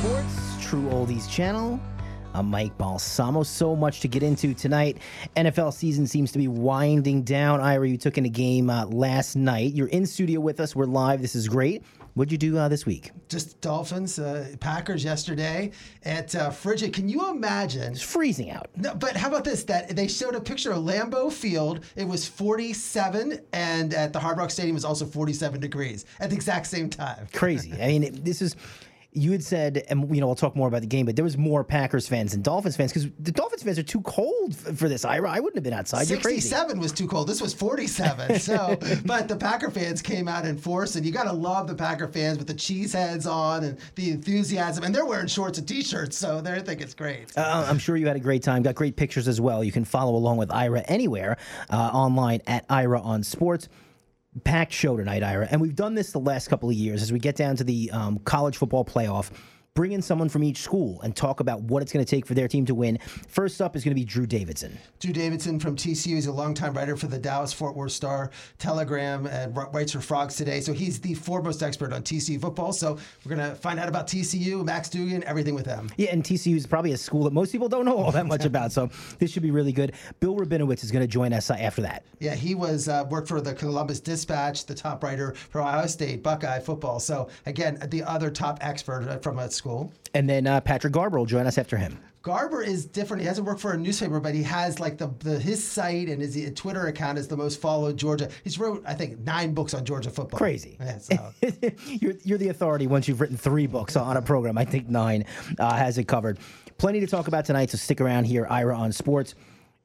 Sports, True Oldies channel. I'm Mike Balsamo. So much to get into tonight. NFL season seems to be winding down. Ira, you took in a game uh, last night. You're in studio with us. We're live. This is great. What'd you do uh, this week? Just Dolphins, uh, Packers yesterday at uh, Frigid. Can you imagine? It's freezing out. No, but how about this? That they showed a picture of Lambeau Field. It was 47, and at the Hard Rock Stadium it was also 47 degrees at the exact same time. Crazy. I mean, it, this is you had said, and you know, we'll talk more about the game, but there was more Packers fans than Dolphins fans because the Dolphins fans are too cold for this. I, I wouldn't have been outside. You're crazy. 67 was too cold. This was 47. So, but the Packer fans came out in force, and you got to love the Packer fans with the cheese heads on and the enthusiasm, and they're wearing shorts and t-shirts, so they think it's great. Uh, I'm sure you had a great time. Got great pictures as well. You can follow along with Ira anywhere uh, online at Ira on Sports packed show tonight, Ira. And we've done this the last couple of years as we get down to the um, college football playoff bring in someone from each school and talk about what it's going to take for their team to win. First up is going to be Drew Davidson. Drew Davidson from TCU. He's a longtime writer for the Dallas Fort Worth Star Telegram and writes for Frogs Today. So he's the foremost expert on TCU football. So we're going to find out about TCU, Max Duggan, everything with them. Yeah, and TCU is probably a school that most people don't know all that much about. So this should be really good. Bill Rabinowitz is going to join us after that. Yeah, he was uh, worked for the Columbus Dispatch, the top writer for Ohio State Buckeye football. So again, the other top expert from a school. And then uh, Patrick Garbin will join us after him. Garbin is different. He hasn't worked for a newspaper, but he has like the, the his site and his Twitter account is the most followed Georgia. He's wrote I think nine books on Georgia football. Crazy. Yeah, so. you're you're the authority once you've written three books on a program. I think nine uh, has it covered. Plenty to talk about tonight. So stick around here, Ira on Sports.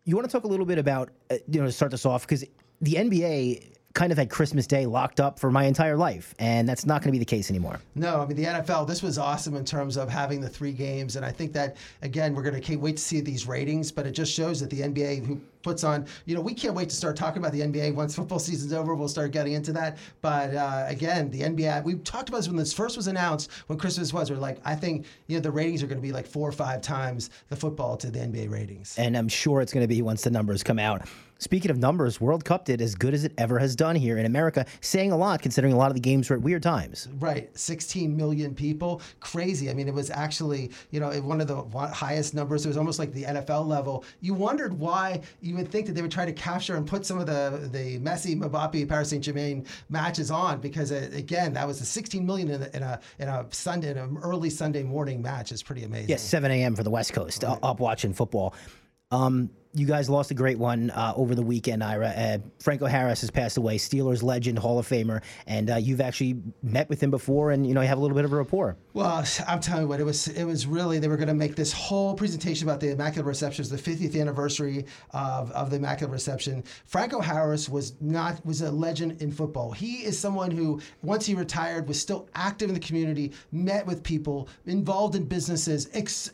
You want to talk a little bit about uh, you know to start this off because the NBA kind of had Christmas Day locked up for my entire life, and that's not going to be the case anymore. No, I mean the NFL. This was awesome in terms of having the three games, and I think that again we're going to wait to see these ratings, but it just shows that the NBA who puts on. You know, we can't wait to start talking about the NBA once football season's over. We'll start getting into that. But uh, again, the NBA. We talked about this when this first was announced when Christmas was. We're like, I think you know the ratings are going to be like four or five times the football to the NBA ratings. And I'm sure it's going to be once the numbers come out. Speaking of numbers, World Cup did as good as it ever has done here in America, saying a lot considering a lot of the games were at weird times. Right, 16 million people, crazy. I mean, it was actually you know one of the highest numbers. It was almost like the NFL level. You wondered why you would think that they would try to capture and put some of the the Messi, Mbappe, Paris Saint Germain matches on because it, uh, again that was a 16 million in a, in a in a Sunday in an early Sunday morning match. It's pretty amazing. Yes, 7 a.m. for the West Coast. Right. Up watching football. Um, you guys lost a great one uh, over the weekend, Ira. Uh, Franco Harris has passed away, Steelers legend, Hall of Famer, and uh, you've actually met with him before, and you know you have a little bit of a rapport. Well, I'm telling you what, it was it was really they were going to make this whole presentation about the Immaculate Reception, the 50th anniversary of, of the Immaculate Reception. Franco Harris was not was a legend in football. He is someone who, once he retired, was still active in the community, met with people, involved in businesses.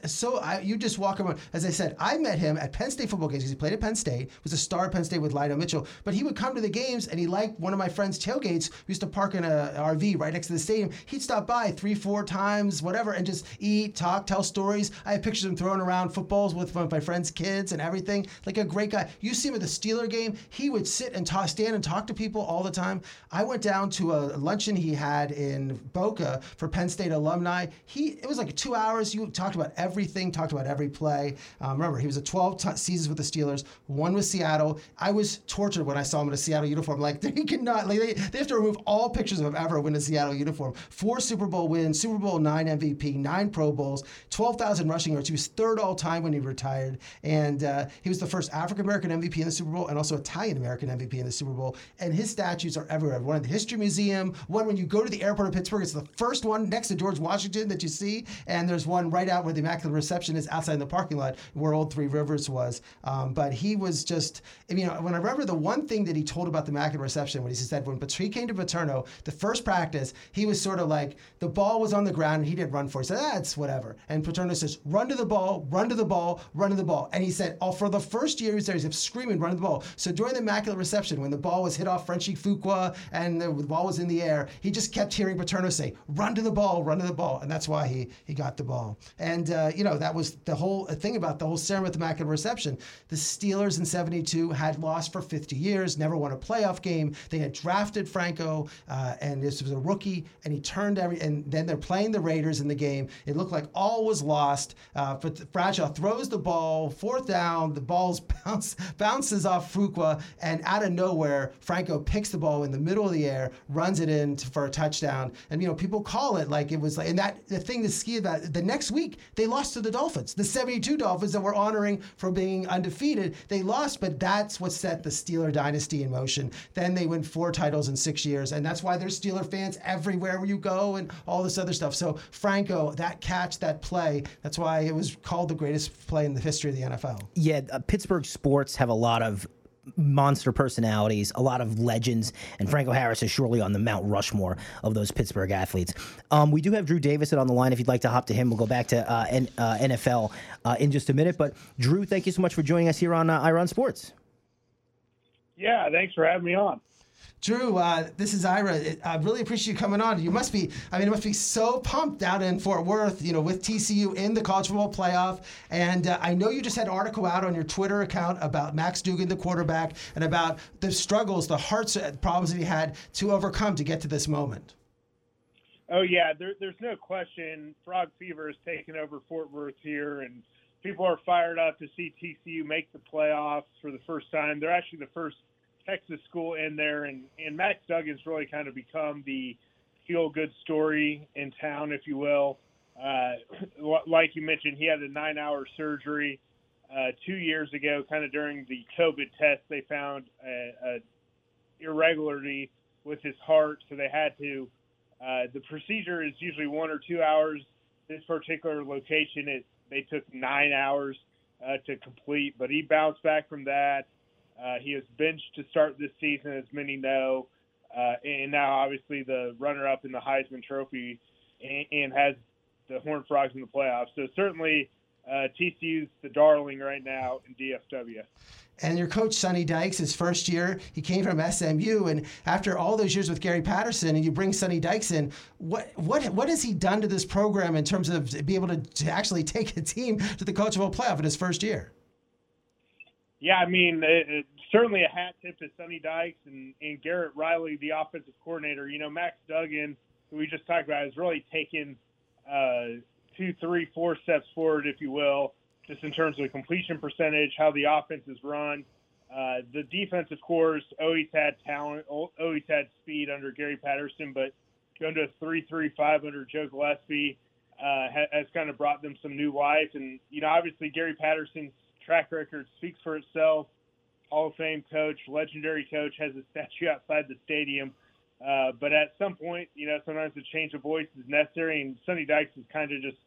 So I, you just walk around. As I said, I met him at Penn State football because he played at Penn State, was a star at Penn State with Lydell Mitchell. But he would come to the games and he liked one of my friend's tailgates. We used to park in a RV right next to the stadium. He'd stop by three, four times, whatever, and just eat, talk, tell stories. I have pictures of him throwing around footballs with one of my friend's kids and everything. Like a great guy. You see him at the Steeler game, he would sit and talk, stand and talk to people all the time. I went down to a luncheon he had in Boca for Penn State alumni. He it was like two hours. You talked about everything, talked about every play. Um, remember, he was a 12 t- seasons with Steelers, one with Seattle. I was tortured when I saw him in a Seattle uniform. Like they cannot, like they, they have to remove all pictures of him ever in a Seattle uniform. Four Super Bowl wins, Super Bowl nine MVP, nine Pro Bowls, 12,000 rushing yards. He was third all time when he retired, and uh, he was the first African American MVP in the Super Bowl and also Italian American MVP in the Super Bowl. And his statues are everywhere. One at the History Museum, one when you go to the airport of Pittsburgh. It's the first one next to George Washington that you see, and there's one right out where the Immaculate Reception is outside in the parking lot where Old Three Rivers was. Um, but he was just, you know, when I remember the one thing that he told about the Immaculate Reception, when he said when he came to Paterno, the first practice, he was sort of like the ball was on the ground and he didn't run for it. He said, that's ah, whatever. And Paterno says, run to the ball, run to the ball, run to the ball. And he said, oh, for the first year he was there, he's screaming, run to the ball. So during the Immaculate Reception, when the ball was hit off Frenchie Fuqua and the ball was in the air, he just kept hearing Paterno say, run to the ball, run to the ball. And that's why he, he got the ball. And, uh, you know, that was the whole thing about the whole ceremony at the Immaculate Reception. The Steelers in 72 had lost for 50 years, never won a playoff game. They had drafted Franco, uh, and this was a rookie, and he turned every, and then they're playing the Raiders in the game. It looked like all was lost. Uh, but Bradshaw throws the ball, fourth down, the ball bounce, bounces off Fuqua, and out of nowhere, Franco picks the ball in the middle of the air, runs it in for a touchdown. And, you know, people call it like it was like, and that, the thing to ski about, the next week, they lost to the Dolphins, the 72 Dolphins that were honoring for being undefeated. They lost, but that's what set the Steeler dynasty in motion. Then they win four titles in six years, and that's why there's Steeler fans everywhere you go and all this other stuff. So Franco, that catch, that play, that's why it was called the greatest play in the history of the NFL. Yeah, uh, Pittsburgh sports have a lot of monster personalities, a lot of legends, and Franco Harris is surely on the Mount Rushmore of those Pittsburgh athletes. Um, we do have Drew Davison on the line. If you'd like to hop to him, we'll go back to uh, N- uh, NFL uh, in just a minute. But Drew, thank you so much for joining us here on uh, Ira Sports. Yeah, thanks for having me on. Drew, uh, this is Ira. I really appreciate you coming on. You must be, I mean, it must be so pumped out in Fort Worth, you know, with TCU in the college football playoff. And uh, I know you just had an article out on your Twitter account about Max Duggan, the quarterback, and about the struggles, the hearts problems that he had to overcome to get to this moment. Oh yeah, there, there's no question. Frog fever is taking over Fort Worth here, and people are fired up to see TCU make the playoffs for the first time. They're actually the first Texas school in there, and and Max Duggan's really kind of become the feel good story in town, if you will. Uh, like you mentioned, he had a nine hour surgery uh, two years ago, kind of during the COVID test. They found a, a irregularity with his heart, so they had to. Uh, the procedure is usually one or two hours. This particular location, it they took nine hours uh, to complete, but he bounced back from that. Uh, he was benched to start this season, as many know, uh, and now obviously the runner-up in the Heisman Trophy, and, and has the Horned Frogs in the playoffs. So certainly, uh, TCU's the darling right now in DFW. And your coach Sonny Dykes, his first year, he came from SMU, and after all those years with Gary Patterson, and you bring Sonny Dykes in, what what what has he done to this program in terms of being able to, to actually take a team to the College Football Playoff in his first year? Yeah, I mean, it, it, certainly a hat tip to Sonny Dykes and, and Garrett Riley, the offensive coordinator. You know, Max Duggan, who we just talked about, has really taken uh, two, three, four steps forward, if you will, just in terms of completion percentage, how the offense is run. Uh, the defense, of course, always had talent, always had speed under Gary Patterson, but going to a 3 3 5 under Joe Gillespie uh, has kind of brought them some new life. And, you know, obviously Gary Patterson's track record speaks for itself. Hall of Fame coach, legendary coach, has a statue outside the stadium. Uh, but at some point, you know, sometimes a change of voice is necessary, and Sonny Dykes has kind of just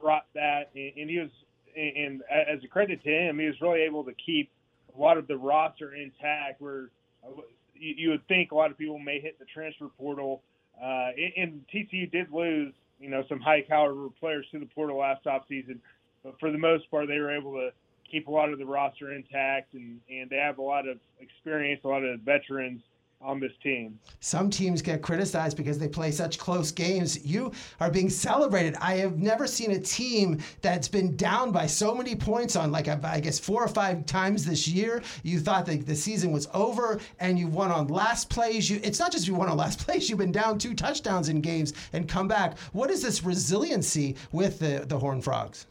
brought that. And, and he was, and as a credit to him, he was really able to keep a lot of the roster intact. Where uh, you, you would think a lot of people may hit the transfer portal, uh, and, and TCU did lose, you know, some high caliber players to the portal last offseason. But for the most part, they were able to keep a lot of the roster intact, and, and they have a lot of experience, a lot of veterans on this team. Some teams get criticized because they play such close games. You are being celebrated. I have never seen a team that's been down by so many points on, like, I guess, four or five times this year. You thought that the season was over and you won on last plays. You, it's not just you won on last plays, you've been down two touchdowns in games and come back. What is this resiliency with the, the Horned Frogs?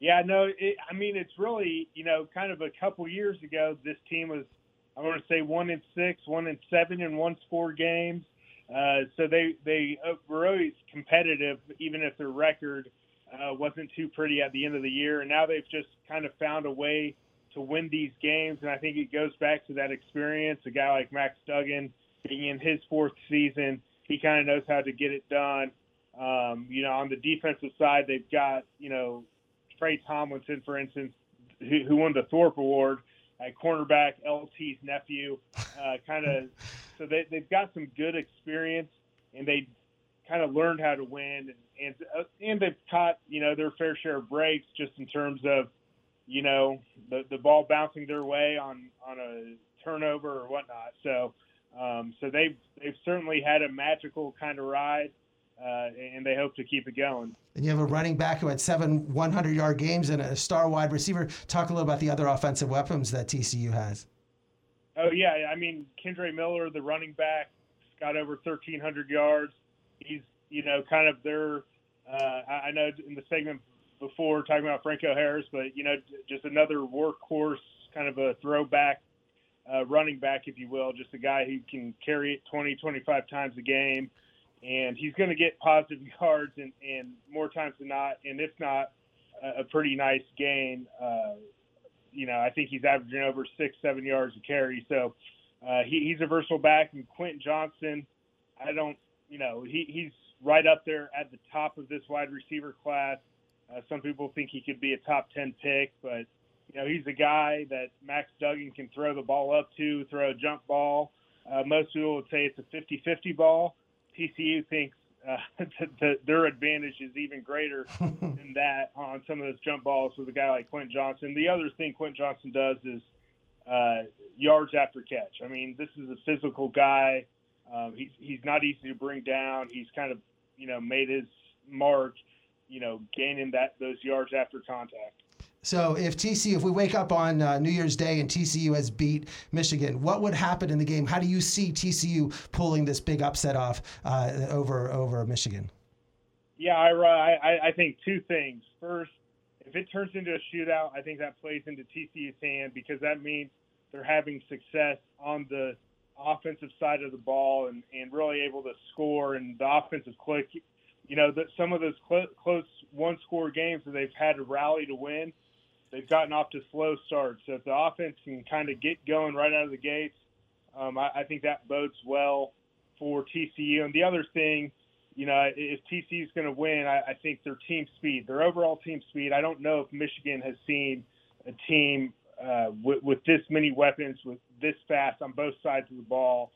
Yeah, no, it, I mean it's really you know kind of a couple years ago this team was I want to say one in six, one in seven, and one score games. Uh, so they they uh, were always competitive, even if their record uh, wasn't too pretty at the end of the year. And now they've just kind of found a way to win these games. And I think it goes back to that experience. A guy like Max Duggan being in his fourth season, he kind of knows how to get it done. Um, you know, on the defensive side, they've got you know Trey Tomlinson, for instance, who, who won the Thorpe Award at cornerback, LT's nephew. Uh, kind of, so they, they've got some good experience, and they kind of learned how to win, and and, uh, and they've caught you know their fair share of breaks just in terms of you know the the ball bouncing their way on on a turnover or whatnot. So um, so they've they've certainly had a magical kind of ride. Uh, and they hope to keep it going. And you have a running back who had seven 100 yard games and a star wide receiver. Talk a little about the other offensive weapons that TCU has. Oh, yeah. I mean, Kendre Miller, the running back, got over 1,300 yards. He's, you know, kind of their, uh, I know in the segment before talking about Franco Harris, but, you know, just another workhorse, kind of a throwback uh, running back, if you will, just a guy who can carry it 20, 25 times a game and he's going to get positive yards and, and more times than not, and if not, a, a pretty nice gain. Uh, you know, I think he's averaging over six, seven yards a carry. So uh, he, he's a versatile back. And Quentin Johnston, I don't, you know, he, he's right up there at the top of this wide receiver class. Uh, some people think he could be a top 10 pick, but, you know, he's a guy that Max Duggan can throw the ball up to, throw a jump ball. Uh, most people would say it's a 50 50 ball. TCU thinks uh, that, that their advantage is even greater than that on some of those jump balls with a guy like Quentin Johnston. The other thing Quentin Johnston does is uh, yards after catch. I mean, this is a physical guy. Um, he's he's not easy to bring down. He's kind of you know made his mark, you know, gaining that those yards after contact. So if TCU, if we wake up on uh, New Year's Day and TCU has beat Michigan, what would happen in the game? How do you see TCU pulling this big upset off uh, over over Michigan? Yeah, I, I I think two things. First, if it turns into a shootout, I think that plays into TCU's hand because that means they're having success on the offensive side of the ball and, and really able to score and the offensive click. You know, that some of those cl- close one score games that they've had to rally to win – they've gotten off to slow starts. So if the offense can kind of get going right out of the gates, um, I, I think that bodes well for TCU. And the other thing, you know, if TCU is going to win, I, I think their team speed, their overall team speed. I don't know if Michigan has seen a team uh, with, with this many weapons, with this fast on both sides of the ball.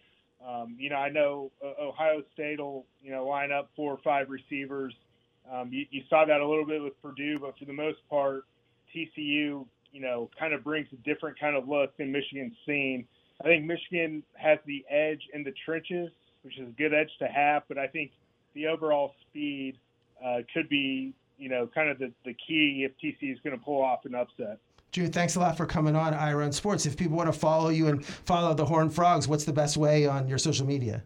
Um, you know, I know Ohio State will, you know, line up four or five receivers. Um, you, you saw that a little bit with Purdue, but for the most part, TCU, you know, kind of brings a different kind of look than Michigan's seen. I think Michigan has the edge in the trenches, which is a good edge to have, but I think the overall speed uh, could be, you know, kind of the, the key if TCU is going to pull off an upset. Drew, thanks a lot for coming on Ira on Sports. If people want to follow you and follow the Horned Frogs, what's the best way on your social media?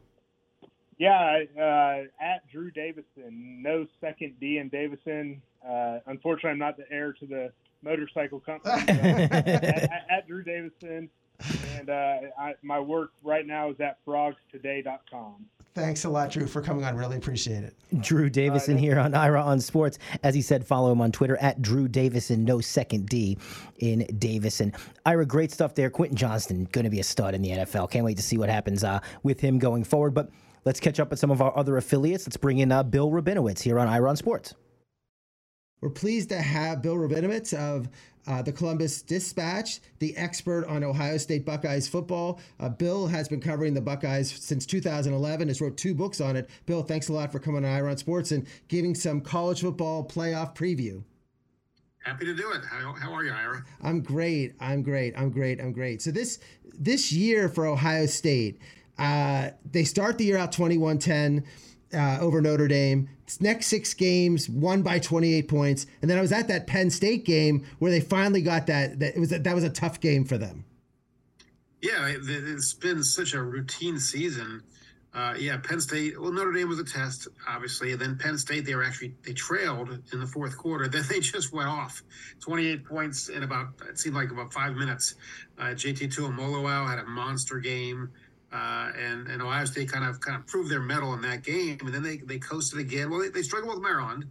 Yeah, uh, at Drew Davison. No second D in Davison. Uh, unfortunately, I'm not the heir to the motorcycle company at, at, at, Drew Davison. And uh, I, my work right now is at frogstoday.com. Thanks a lot, Drew, for coming on. Really appreciate it. Drew Davison right. here on Ira on Sports. As he said, follow him on Twitter at Drew Davison, no second D in Davison. Ira, great stuff there. Quentin Johnston, going to be a stud in the NFL. Can't wait to see what happens uh, with him going forward. But let's catch up with some of our other affiliates. Let's bring in uh, Bill Rabinowitz here on Ira on Sports. We're pleased to have Bill Rabinowitz of uh, the Columbus Dispatch, the expert on Ohio State Buckeyes football. Uh, Bill has been covering the Buckeyes since 2011, has wrote two books on it. Bill, thanks a lot for coming on Ira on Sports and giving some college football playoff preview. Happy to do it. How, how are you, Ira? I'm great. I'm great. I'm great. I'm great. So this this year for Ohio State, uh, they start the year out 21-10 uh, over Notre Dame. Next six games, won by 28 points, and then I was at that Penn State game where they finally got that. That it was a, that was a tough game for them. Yeah, it's been such a routine season. Uh, yeah, Penn State. Well, Notre Dame was a test, obviously. And then Penn State, they were actually they trailed in the fourth quarter. Then they just went off, 28 points in about it seemed like about five minutes. Uh, JT Tuimoloau had a monster game. Uh, and, and Ohio State kind of kind of proved their mettle in that game, and then they, they coasted again. Well, they, they struggled with Maryland,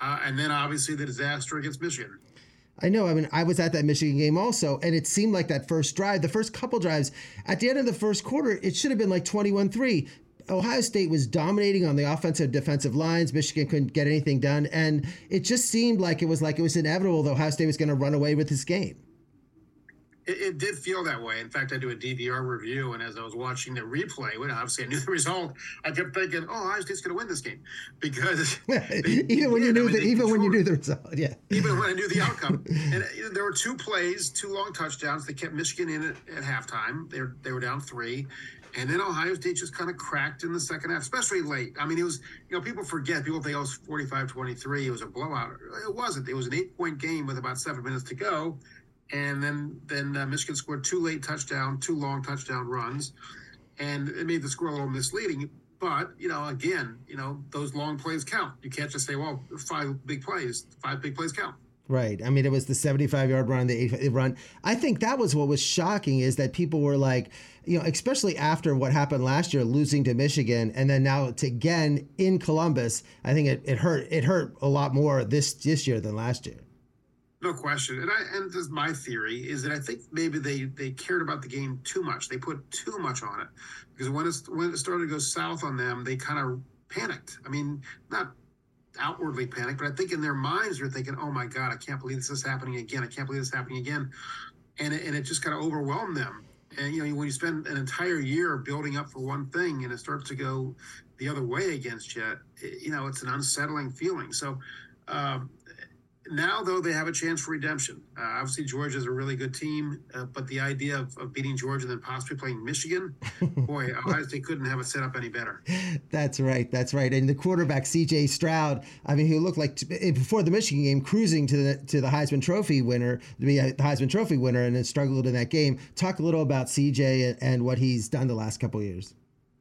uh, and then obviously the disaster against Michigan. I know. I mean, I was at that Michigan game also, and it seemed like that first drive, the first couple drives, at the end of the first quarter, it should have been like 21 3. Ohio State was dominating on the offensive defensive lines. Michigan couldn't get anything done. And it just seemed like it was like it was inevitable that Ohio State was going to run away with this game. It, it, did feel that way. In fact, I do a DVR review, and as I was watching the replay, when obviously I knew the result, I kept thinking, "Oh, Ohio State's going to win this game," because even when you knew I mean, that, even when you knew the result, yeah, even when I knew the outcome. and you know, there were two plays, two long touchdowns that kept Michigan in at, at halftime. They were, they were down three, And then Ohio State just kind of cracked in the second half, especially late. I mean, it was, you know, people forget, people think oh, it was 45 23. It was a blowout. It wasn't. It was an eight point game with about seven minutes to go. And then, then uh, Michigan scored two late touchdown, two long touchdown runs. And it made the score a little misleading. But, you know, again, you know, those long plays count. You can't just say, well, five big plays, five big plays count. Right. I mean, it was the 75 yard run, the eight run. I think that was what was shocking is that people were like, you know, especially after what happened last year, losing to Michigan, and then now to again in Columbus. I think it, it hurt. It hurt a lot more this this year than last year. No question. And I and this is my theory is that I think maybe they they cared about the game too much. They put too much on it because when it when it started to go south on them, they kind of panicked. I mean, not outwardly panicked, but I think in their minds they're thinking, "Oh my God, I can't believe this is happening again. I can't believe this is happening again," and it, and it just kind of overwhelmed them. And you know, when you spend an entire year building up for one thing and it starts to go the other way against you, it, you know, it's an unsettling feeling. So. Um, now, though, they have a chance for redemption. Uh, obviously, Georgia is a really good team, uh, but the idea of, of, beating Georgia and then possibly playing Michigan, boy, Ohio State couldn't have it set up any better. That's right. That's right. And the quarterback, C.J. Stroud, I mean, he looked like eh, before the Michigan game, cruising to the to the Heisman Trophy winner, to be a Heisman Trophy winner, and then struggled in that game. Talk a little about C.J. and what he's done the last couple years.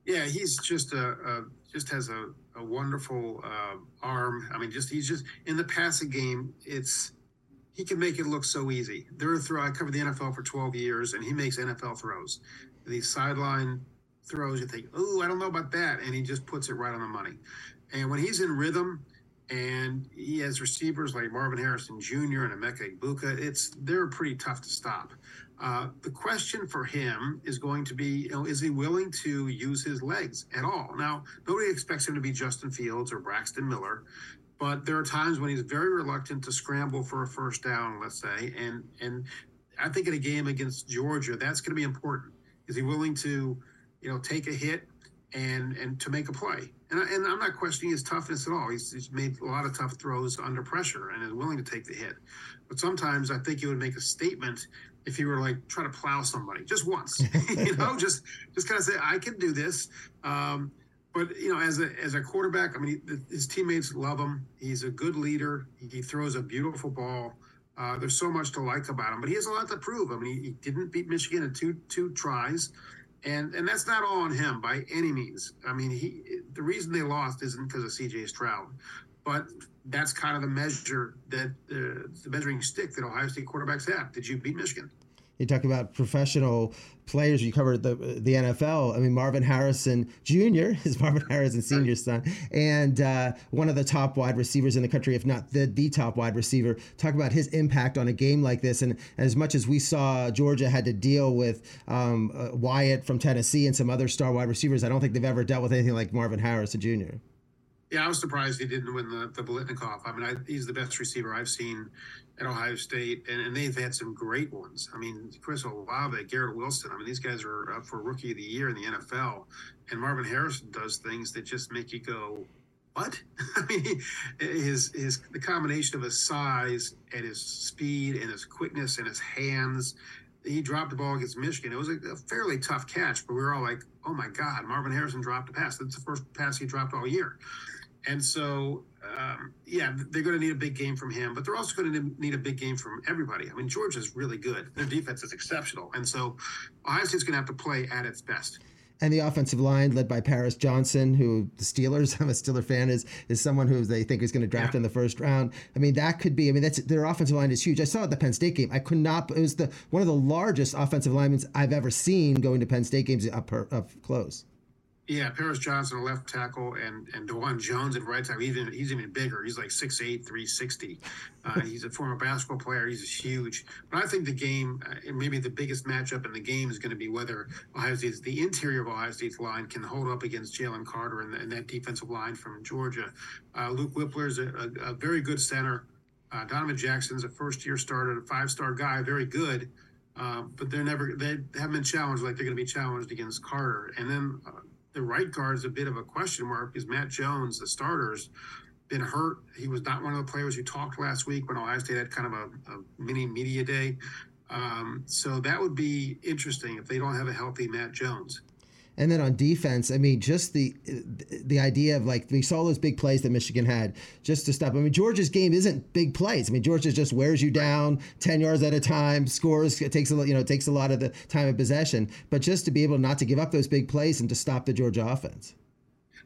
Yeah, he's just a, a just has a a wonderful uh, arm. I mean, just he's just in the passing game. It's he can make it look so easy. There are throw. I covered the NFL for 12 years, and he makes NFL throws. These sideline throws, you think, oh, I don't know about that, and he just puts it right on the money. And when he's in rhythm, and he has receivers like Marvin Harrison Jr. and Emeka Egbuka, it's they're pretty tough to stop. Uh, the question for him is going to be, you know, is he willing to use his legs at all? Now, nobody expects him to be Justin Fields or Braxton Miller, but there are times when he's very reluctant to scramble for a first down, let's say, and and I think in a game against Georgia, that's going to be important. Is he willing to, you know, take a hit and and to make a play? And, I, and I'm not questioning his toughness at all. He's, he's made a lot of tough throws under pressure and is willing to take the hit. But sometimes I think he would make a statement if you were like trying to plow somebody just once, you know, just just kind of say, I can do this. Um, but you know, as a as a quarterback, I mean, his teammates love him. He's a good leader. He throws a beautiful ball. Uh, there's so much to like about him, but he has a lot to prove. I mean, he, he didn't beat Michigan in two two tries, and and that's not all on him by any means. I mean, he the reason they lost isn't because of C.J. Stroud, but that's kind of the measure that uh, the measuring stick that Ohio State quarterbacks have. Did you beat Michigan? You talk about professional players. You covered the the NFL. I mean, Marvin Harrison Jr. is Marvin Harrison Sr.'s son, and uh, one of the top wide receivers in the country, if not the the top wide receiver. Talk about his impact on a game like this, and, as much as we saw Georgia had to deal with um, uh, Hyatt from Tennessee and some other star wide receivers, I don't think they've ever dealt with anything like Marvin Harrison Jr. Yeah, I was surprised he didn't win the, the Biletnikoff. I mean, I, he's the best receiver I've seen at Ohio State, and, and, they've had some great ones. I mean, Chris Olave, Garrett Wilson. I mean, these guys are up for Rookie of the Year in the NFL, and Marvin Harrison does things that just make you go, "What?" I mean, his his the combination of his size and his speed and his quickness and his hands. He dropped the ball against Michigan. It was a fairly tough catch, but we were all like, "Oh my God, Marvin Harrison dropped a pass. That's the first pass he dropped all year." And so, um, yeah, they're going to need a big game from him, but they're also going to need a big game from everybody. I mean, Georgia's really good. Their defense is exceptional. And so Ohio State's going to have to play at its best. And the offensive line, led by Paris Johnson, who the Steelers, I'm a Steeler fan, is is someone who they think is going to draft yeah. in the first round. I mean, that could be. I mean, that's their offensive line is huge. I saw at the Penn State game. I could not. It was the one of the largest offensive linemen I've ever seen going to Penn State games up up close. Yeah, Paris Johnson, a left tackle, and and Dawand Jones at right tackle. He's even, he's even bigger. He's like 6'8", 360. Uh, he's a former basketball player. He's huge. But I think the game, uh, maybe the biggest matchup in the game is going to be whether Ohio State's the interior of Ohio State's line can hold up against Jalen Carter and, and, that defensive line from Georgia. Uh, Luke Wypler is a, a, a, very good center. Uh, Donovan Jackson's a first year starter, a five star guy, very good. Uh, but they're never they haven't been challenged like they're going to be challenged against Carter. And then uh, the right guard is a bit of a question mark because Matt Jones, the starter's been hurt. He was not one of the players who talked last week when Ohio State had kind of a, a mini media day. Um, so that would be interesting if they don't have a healthy Matt Jones. And then on defense, I mean, just the the idea of like we saw those big plays that Michigan had just to stop. I mean, Georgia's game isn't big plays. I mean, Georgia just wears you down ten yards at a time, scores. It takes a you know it takes a lot of the time of possession, but just to be able not to give up those big plays and to stop the Georgia offense.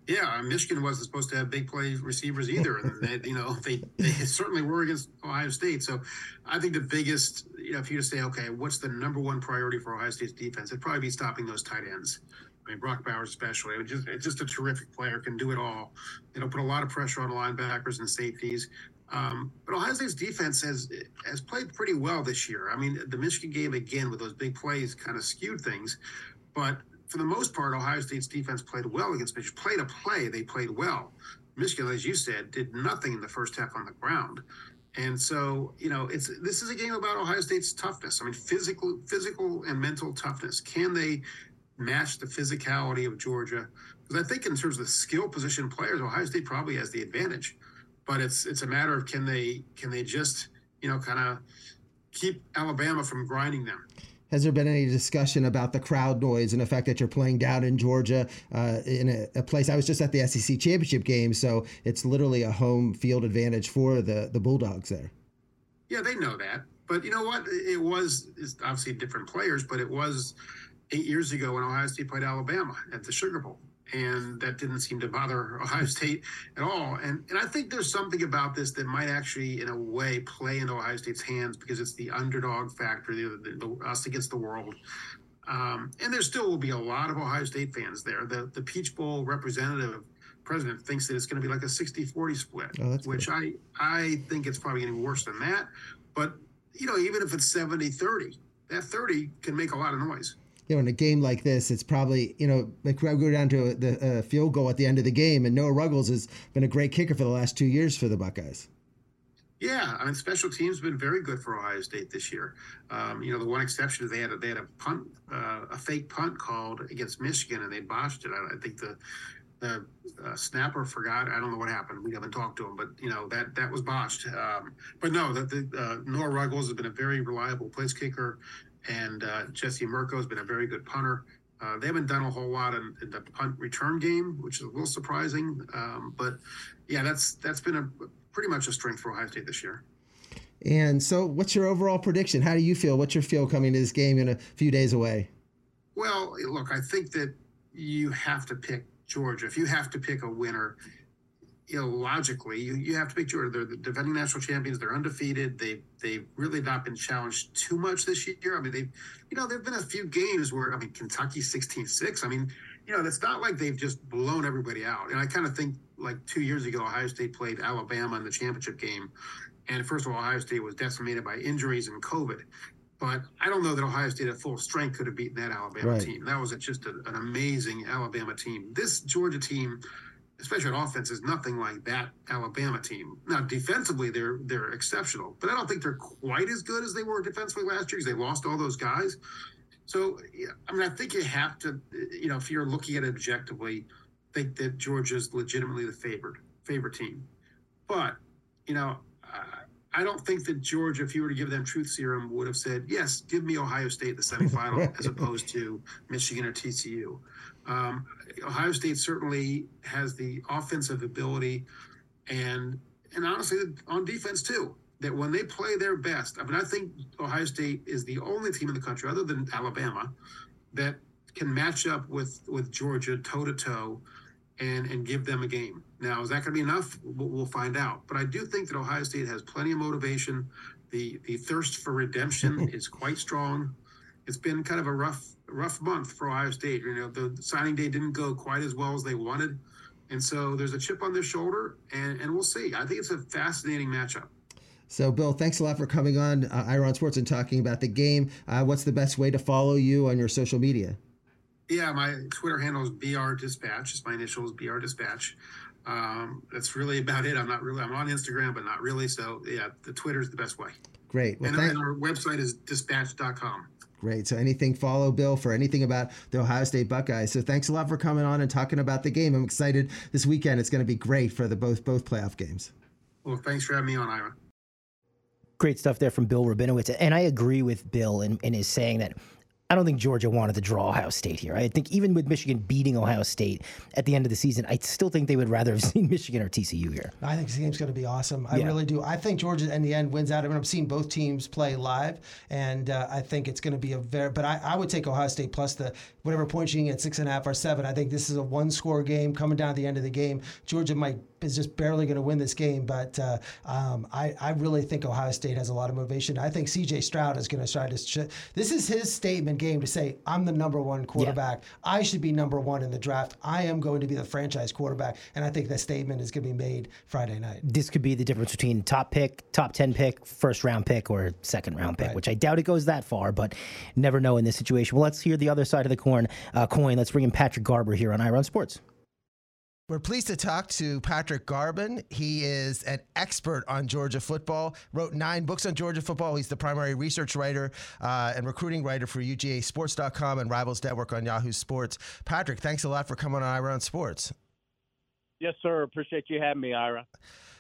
Yeah, Michigan wasn't supposed to have big play receivers either, and they, you know they, they certainly were against Ohio State. So, I think the biggest, you know, if you just say, okay, what's the number one priority for Ohio State's defense? It'd probably be stopping those tight ends. Mean, Brock Bowers especially, it just it's just a terrific player, can do it all. It'll put a lot of pressure on linebackers and safeties. Um, but Ohio State's defense has has played pretty well this year. I mean, the Michigan game again with those big plays kind of skewed things, but for the most part, Ohio State's defense played well against Michigan. Played a play, they played well. Michigan, as you said, did nothing in the first half on the ground. And so, you know, it's this is a game about Ohio State's toughness. I mean, physical, physical and mental toughness. Can they match the physicality of Georgia? Because I think in terms of the skill position players, Ohio State probably has the advantage. But it's it's a matter of can they can they just you know kind of keep Alabama from grinding them. Has there been any discussion about the crowd noise and the fact that you're playing down in Georgia uh, in a, a, place? I was just at the SEC championship game, so it's literally a home field advantage for the the Bulldogs there. Yeah, they know that, but you know what? It was obviously different players, but it was eight years ago when Ohio State played Alabama at the Sugar Bowl and that didn't seem to bother Ohio State at all. And and I think there's something about this that might actually, in a way, play into Ohio State's hands because it's the underdog factor, the, the, the us against the world. Um, and there still will be a lot of Ohio State fans there. The the Peach Bowl representative president thinks that it's going to be like a 60-40 split, oh, which I I think it's probably going to be worse than that. But you know, even if it's 70-30, that 30 can make a lot of noise you know, in a game like this, it's probably, you know, like go down to the field goal at the end of the game, and Noah Ruggles has been a great kicker for the last two years for the Buckeyes. Yeah, I mean, special teams have been very good for Ohio State this year. Um, you know, the one exception is they had a, they had a punt, uh, a fake punt called against Michigan, and they botched it. I, I think the the uh, snapper forgot. I don't know what happened. We haven't talked to him, but you know that that was botched. Um, but no, the, the uh, Noah Ruggles has been a very reliable place kicker and uh, Jesse Mirco has been a very good punter. Uh, they haven't done a whole lot in, in, the punt return game, which is a little surprising. Um, but yeah, that's that's been a pretty much a strength for Ohio State this year. And so, what's your overall prediction? How do you feel? What's your feel coming to this game in a few days away? Well, look, I think that you have to pick Georgia. If you have to pick a winner, you know, logically, you, you have to make sure they're the defending national champions. They're undefeated. They they've really not been challenged too much this year. I mean, they, you know, there've been a few games where I mean, Kentucky 16-6. I mean, you know, it's not like they've just blown everybody out. And I kind of think like two years ago, Ohio State played Alabama in the championship game, and first of all, Ohio State was decimated by injuries and COVID. But I don't know that Ohio State at full strength could have beaten that Alabama right. team. That was just a, an amazing Alabama team. This Georgia team especially on offense, is nothing like that Alabama team. Now, defensively, they're they're exceptional, but I don't think they're quite as good as they were defensively last year because they lost all those guys. So, I mean, I think you have to, you know, if you're looking at it objectively, think that Georgia's legitimately the favored favorite team. But, you know, I don't think that Georgia, if you were to give them truth serum, would have said, yes, give me Ohio State the semifinal as opposed to Michigan or TCU. Um, Ohio State certainly has the offensive ability and and honestly on defense too. That when they play their best, I mean, I think Ohio State is the only team in the country, other than Alabama, that can match up with with Georgia toe to toe, and and give them a game. Now, is that going to be enough? We'll, we'll find out. But I do think that Ohio State has plenty of motivation. The the thirst for redemption is quite strong. It's been kind of a rough rough month for Ohio State. You know, the signing day didn't go quite as well as they wanted. And so there's a chip on their shoulder, and, and we'll see. I think it's a fascinating matchup. So, Bill, thanks a lot for coming on uh, Ira on Sports and talking about the game. Uh, what's the best way to follow you on your social media? Yeah, my Twitter handle is BR Dispatch. It's my initials, BR Dispatch. Um, that's really about it. I'm not really, I'm on Instagram, but not really. So, yeah, the Twitter is the best way. Great. Well, and, and our website is dispatch.com. Great. So anything follow Bill for anything about the Ohio State Buckeyes. So thanks a lot for coming on and talking about the game. I'm excited this weekend. It's going to be great for the both both playoff games. Well, thanks for having me on, Ira. Great stuff there from Bill Rabinowitz. And I agree with Bill in, in his saying that I don't think Georgia wanted to draw Ohio State here. I think even with Michigan beating Ohio State at the end of the season, I still think they would rather have seen Michigan or TCU here. I think this game's going to be awesome. I Yeah. really do. I think Georgia in the end wins out. I mean, I've seen both teams play live, and uh, I think it's going to be a very. But I, I would take Ohio State plus the whatever points you can get six and a half or seven. I think this is a one-score game coming down to the end of the game. Georgia might is just barely going to win this game, but uh, um, I I really think Ohio State has a lot of motivation. I think C.J. Stroud is going to try to. Sh- this is his statement game to say I'm the number one quarterback. I should be number one in the draft. I am going to be the franchise quarterback, and I think that statement is going to be made Friday night. This could be the difference between top pick, top 10 pick, first round pick, or second round pick, which I doubt it goes that far, but never know in this situation. Well, let's hear the other side of the coin. Uh, coin. Let's bring in Patrick Garbin here on Ira on Sports. We're pleased to talk to Patrick Garbin. He is an expert on Georgia football, wrote nine books on Georgia football. He's the primary research writer uh, and recruiting writer for UGAsports.com and Rivals Network on Yahoo Sports. Patrick, thanks a lot for coming on Ira on Sports. Yes, sir. Appreciate you having me, Ira.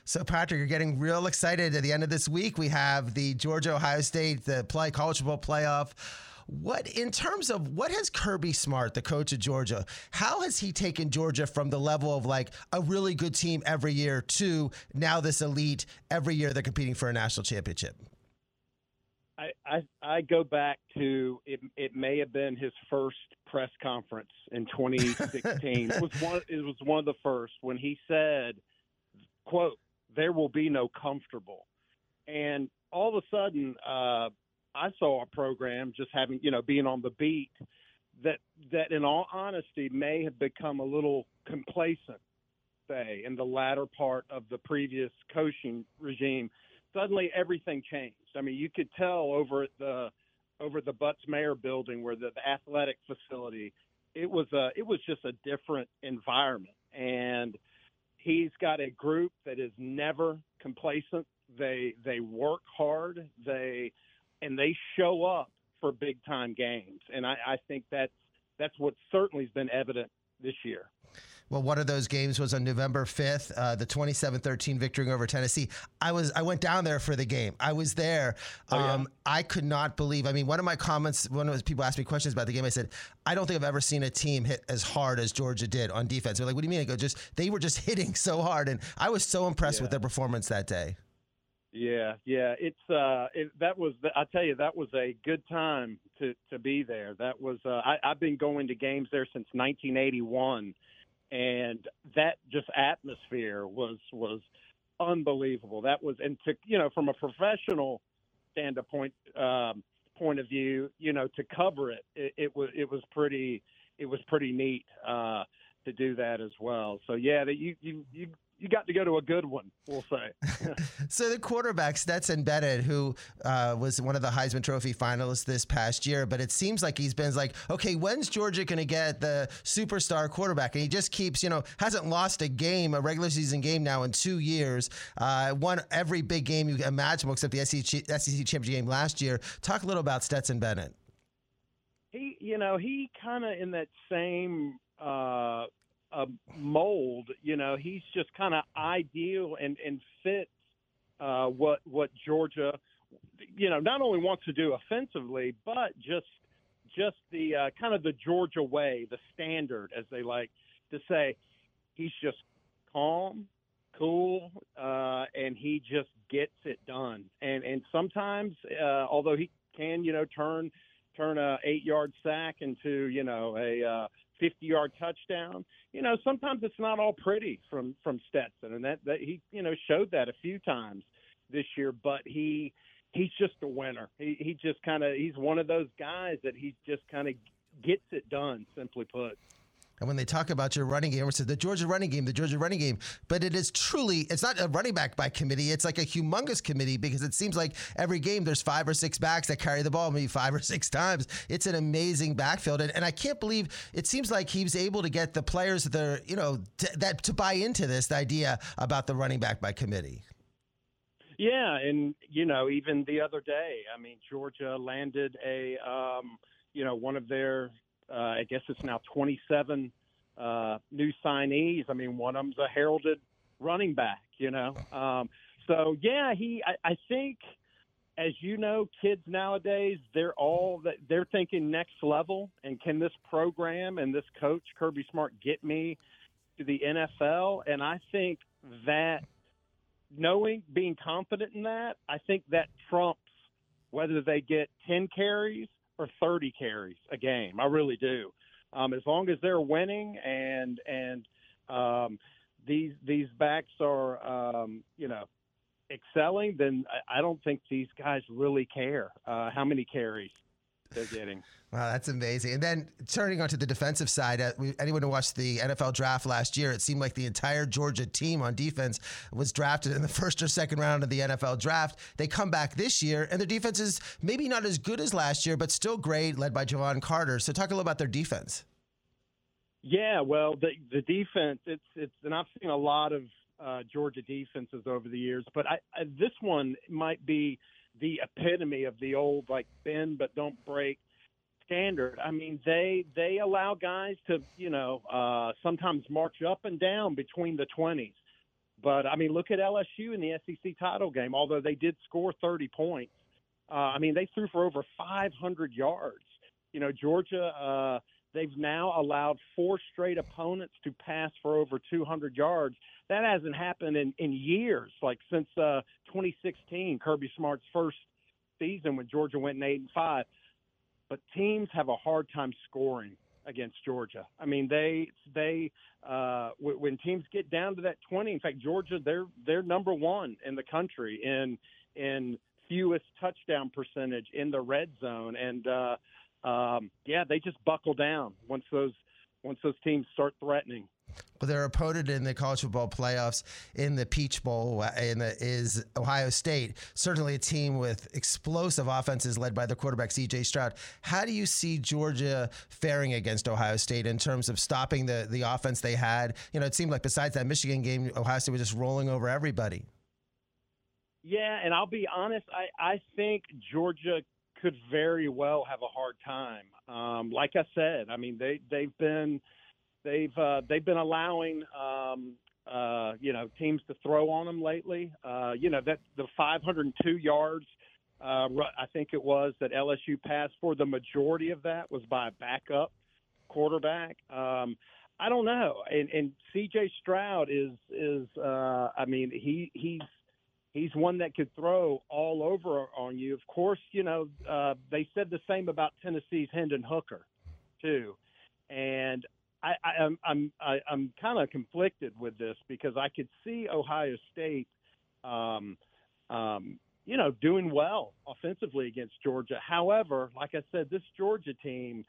So, Patrick, you're getting real excited at the end of this week. We have the Georgia Ohio State, the play college football playoff. What, in terms of what has Kirby Smart, the coach of Georgia, how has he taken Georgia from the level of like a really good team every year to now this elite every year they're competing for a national championship? I, I I go back to it. It may have been his first press conference in 2016. it was one. It was one of the first when he said, "quote There will be no comfortable," and all of a sudden, uh, I saw a program just having you know being on the beat that that in all honesty may have become a little complacent. Say in the latter part of the previous coaching regime suddenly everything changed. I mean, you could tell over at the over the Butts-Mehre building where the, the athletic facility, it was a it was just a different environment. And he's got a group that is never complacent. They they work hard. They and they show up for big time games. And I, I think that's that's what certainly has been evident this year. Well, one of those games was on November 5th, uh, the 27-13 victory over Tennessee. I was I went down there for the game. I was there. Oh, yeah? um, I could not believe. I mean, one of my comments, one of those people asked me questions about the game. I said, I don't think I've ever seen a team hit as hard as Georgia did on defense. They're like, what do you mean? I go, just they were just hitting so hard, and I was so impressed with their performance that day. Yeah, yeah, it's uh, it, that was I tell you that was a good time to to be there. That was uh, I, I've been going to games there since 1981, and that just atmosphere was was unbelievable. That was and to you know from a professional standpoint um, point of view, you know to cover it, it, it was it was pretty it was pretty neat uh, to do that as well. So yeah, that you you you you got to go to a good one, we'll say. So the quarterback Stetson Bennett, who uh, was one of the Heisman Trophy finalists this past year, but it seems like he's been like, okay, when's Georgia going to get the superstar quarterback? And he just keeps, you know, hasn't lost a game, a regular season game now in two years. Uh, won every big game you can imagine, except the SEC, SEC championship game last year. Talk a little about Stetson Bennett. he you know he kind of in that same uh, uh mold you know he's just kind of ideal and and fits uh what what Georgia you know not only wants to do offensively but just just the uh, kind of the Georgia way the standard as they like to say. He's just calm cool uh and he just gets it done. And and sometimes uh although he can you know turn turn a eight yard sack into you know a uh, fifty yard touchdown. You know sometimes it's not all pretty from from Stetson, and that that he you know showed that a few times this year. But he he's just a winner. He he just kind of he's one of those guys that he just kind of gets it done. Simply put. And when they talk about your running game, everyone says the Georgia running game, the Georgia running game. But it is truly, it's not a running back by committee. It's like a humongous committee because it seems like every game there's five or six backs that carry the ball maybe five or six times. It's an amazing backfield. And, and I can't believe it seems like he's able to get the players that are, you know, to, that to buy into this the idea about the running back by committee. Yeah, and you know, even the other day, I mean, Georgia landed a, um, you know, one of their, uh, I guess it's now 27 uh, new signees. I mean, one of them's a heralded running back. You know, um, so yeah, he, I, I think, as you know, kids nowadays they're all they're thinking next level, and can this program and this coach Kirby Smart get me to the NFL? And I think that knowing, being confident in that, I think that trumps whether they get 10 carries or 30 carries a game. I really do. Um, as long as they're winning and and um, these these backs are um, you know excelling, then I, I don't think these guys really care uh, how many carries they're getting. Wow, that's amazing. And then turning onto the defensive side, uh, we, anyone who watched the NFL draft last year, it seemed like the entire Georgia team on defense was drafted in the first or second round of the NFL draft. They come back this year, and their defense is maybe not as good as last year, but still great, led by Jalen Carter. So, talk a little about their defense. Yeah, well, the the defense, it's it's, and I've seen a lot of uh, Georgia defenses over the years, but I, I, this one might be the epitome of the old like bend but don't break standard. I mean, they they allow guys to you know uh, sometimes march up and down between the twenties. But I mean, look at LSU in the SEC title game. Although they did score 30 points, uh, I mean they threw for over 500 yards. You know, Georgia. Uh, they've now allowed four straight opponents to pass for over 200 yards. That hasn't happened in, in years, like since uh, 2016, Kirby Smart's first season when Georgia went in eight and five but teams have a hard time scoring against Georgia. I mean, they they uh, w- when teams get down to that twenty. In fact, Georgia they're they're number one in the country in in fewest touchdown percentage in the red zone, and uh, um, yeah, they just buckle down once those once those teams start threatening. Well, their opponent in the college football playoffs in the Peach Bowl uh, in the, is Ohio State. Certainly a team with explosive offenses led by the quarterback C.J. Stroud. How do you see Georgia faring against Ohio State in terms of stopping the the offense they had? You know, it seemed like besides that Michigan game, Ohio State was just rolling over everybody. Yeah, and I'll be honest. I I think Georgia could very well have a hard time. Um, like I said, I mean they they've been they've uh, they've been allowing um, uh, you know teams to throw on them lately. Uh, you know that the 502 yards uh, I think it was that LSU passed for the majority of that was by a backup quarterback. Um, I don't know, and, and C.J. Stroud is is uh, I mean he he's he's one that could throw all over on you. Of course, you know uh, they said the same about Tennessee's Hendon Hooker too, and I, I, I'm I'm I, I'm kind of conflicted with this because I could see Ohio State, um, um, you know, doing well offensively against Georgia. However, like I said, this Georgia team,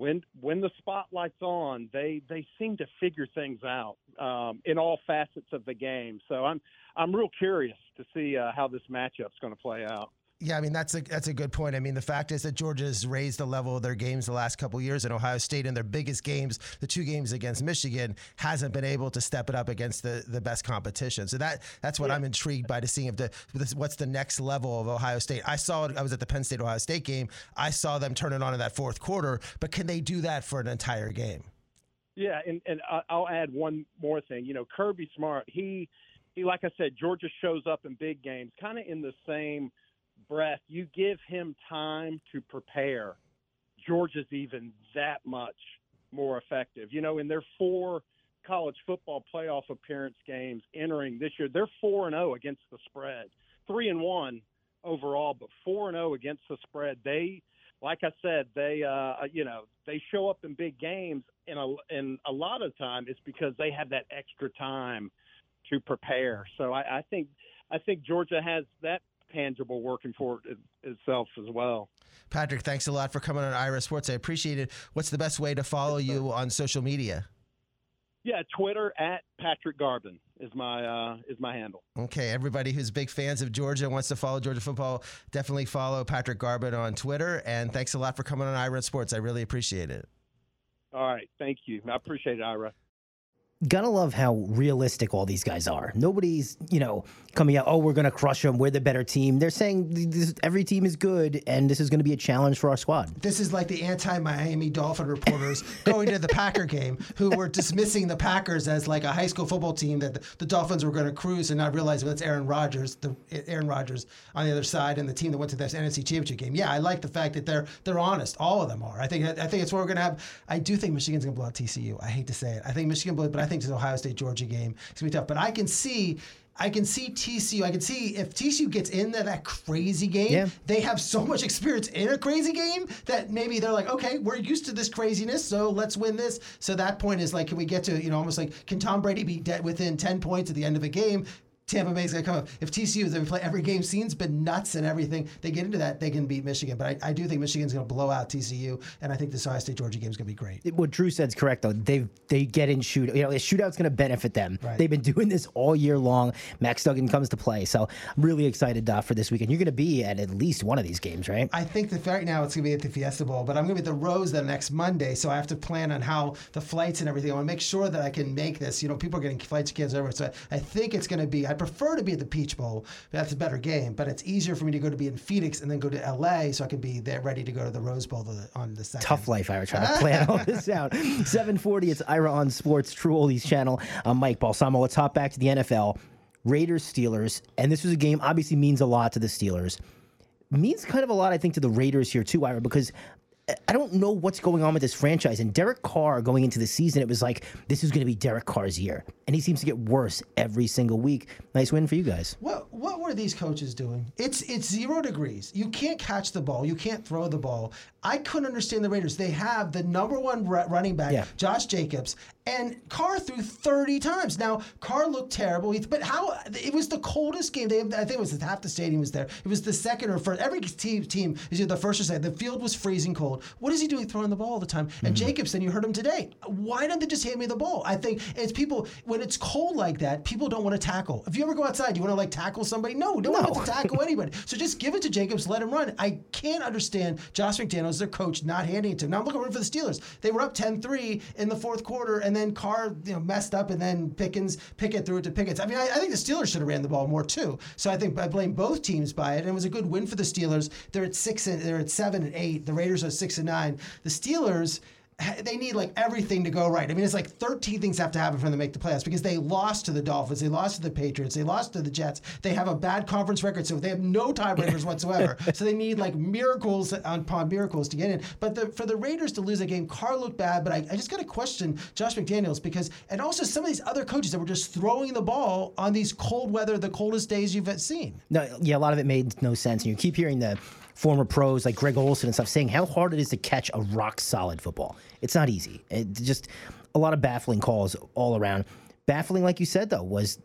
when when the spotlight's on, they they seem to figure things out um, in all facets of the game. So I'm I'm real curious to see uh, how this matchup's going to play out. Yeah, I mean that's a that's a good point. I mean the fact is that Georgia's raised the level of their games the last couple years, and Ohio State in their biggest games, the two games against Michigan, hasn't been able to step it up against the, the best competition. So that that's what yeah. I'm intrigued by to seeing if the what's the next level of Ohio State. I saw it. I was at the Penn State Ohio State game. I saw them turn it on in that fourth quarter, but can they do that for an entire game? Yeah, and and I'll add one more thing. You know, Kirby Smart, he he like I said, Georgia shows up in big games, kind of in the same breath, you give him time to prepare, Georgia's even that much more effective. You know, in their four college football playoff appearance games entering this year, they're 4 and 0 against the spread. 3 and 1 overall, but 4 and 0 against the spread. They like I said, they uh you know, they show up in big games and a a lot of time it's because they have that extra time to prepare. So I, I think I think Georgia has that tangible working for it itself as well. Patrick, thanks a lot for coming on Ira Sports. I appreciate it. What's the best way to follow you on social media? Yeah, Twitter at Patrick Garbin is my uh, is my handle. Okay, everybody who's big fans of Georgia wants to follow Georgia football, definitely follow Patrick Garbin on Twitter. And thanks a lot for coming on Ira Sports. I really appreciate it. All right, thank you. I appreciate it, Ira. Gotta love how realistic all these guys are. Nobody's, you know, coming out, oh, we're gonna crush them. We're the better team. They're saying this, every team is good, and this is gonna be a challenge for our squad. This is like the anti-Miami Dolphin reporters going to the Packer game, who were dismissing the Packers as like a high school football team that the, the Dolphins were to cruise, and not realizing that's Aaron Rodgers, the Aaron Rodgers on the other side, and the team that went to this NFC Championship game. Yeah, I like the fact that they're they're honest. All of them are. I think I think it's what we're to have. I do think Michigan's to blow out TCU. I hate to say it. I think Michigan blow, but I think this Ohio State Georgia game is going to be tough. But I can see I can see TCU. I can see if TCU gets into that crazy game, Yeah. they have so much experience in a crazy game that maybe they're like, okay, we're used to this craziness, so let's win this. So that point is like, can we get to you know almost like can Tom Brady be dead within ten points at the end of a game? Tampa Bay's gonna come up. If TCU is they play every game, scene's been nuts and everything. They get into that, they can beat Michigan. But I, I do think Michigan's gonna blow out TCU, and I think this Ohio State Georgia game is gonna be great. What Drew said's correct though. They they get in shoot. You know, a shootout's going to benefit them. Right. They've been doing this all year long. Max Duggan comes to play, so I'm really excited uh, for this weekend. You're going to be at at least one of these games, right? I think that right now it's going to be at the Fiesta Bowl, but I'm going to be at the Rose the next Monday, so I have to plan on how the flights and everything. I want to make sure that I can make this. You know, people are getting flights kids everywhere, so I, I think it's going to be. I prefer to be at the Peach Bowl. That's a better game, but it's easier for me to go to be in Phoenix and then go to LA, so I can be there ready to go to the Rose Bowl the, on the second. Tough life, Ira, trying to plan all this out. 740, it's Ira on Sports, True Oldies channel. I'm Mike Balsamo. Let's hop back to the NFL. Raiders, Steelers, and this was a game obviously means a lot to the Steelers. Means kind of a lot, I think, to the Raiders here too, Ira, because I don't know what's going on with this franchise. And Derek Carr going into the season, it was like this is going to be Derek Carr's year, and he seems to get worse every single week. Nice win for you guys. What what were these coaches doing? It's it's zero degrees. You can't catch the ball. You can't throw the ball. I couldn't understand the Raiders. They have the number one running back, Yeah. Josh Jacobs, and Carr threw 30 times. Now Carr looked terrible, but how? It was the coldest game. They I think it was half the stadium was there. It was the second or first. Every team team is either the first or second. The field was freezing cold. What is he doing throwing the ball all the time? And mm-hmm. Jacobs, then you heard him today. Why don't they just hand me the ball? I think it's people when it's cold like that. People don't want to tackle. If you ever go outside, you want to like tackle somebody? No, don't want to tackle anybody. So just give it to Jacobs, let him run. I can't understand Josh McDaniels, their coach, not handing it to him. Now I'm looking for the Steelers. They were up 10-3 in the fourth quarter, and then Carr you know, messed up, and then Pickens, Pickett threw it to Pickens. I mean, I, I think the Steelers should have ran the ball more too. So I think I blame both teams by it, and it was a good win for the Steelers. They're at six and they're at seven and eight. The Raiders are six and nine. The Steelers they need like everything to go right. I mean, it's like 13 things have to happen for them to make the playoffs because they lost to the Dolphins, they lost to the Patriots, they lost to the Jets. They have a bad conference record, so they have no tiebreakers whatsoever. So they need like miracles upon miracles to get in. But the, for the Raiders to lose a game, Carr looked bad, but I, I just got to question Josh McDaniels because, and also some of these other coaches that were just throwing the ball on these cold weather, the coldest days you've seen. No, yeah, a lot of it made no sense. And you keep hearing the former pros like Greg Olsen and stuff saying how hard it is to catch a rock solid football. It's not easy. It just a lot of baffling calls all around. Baffling, like you said, though, was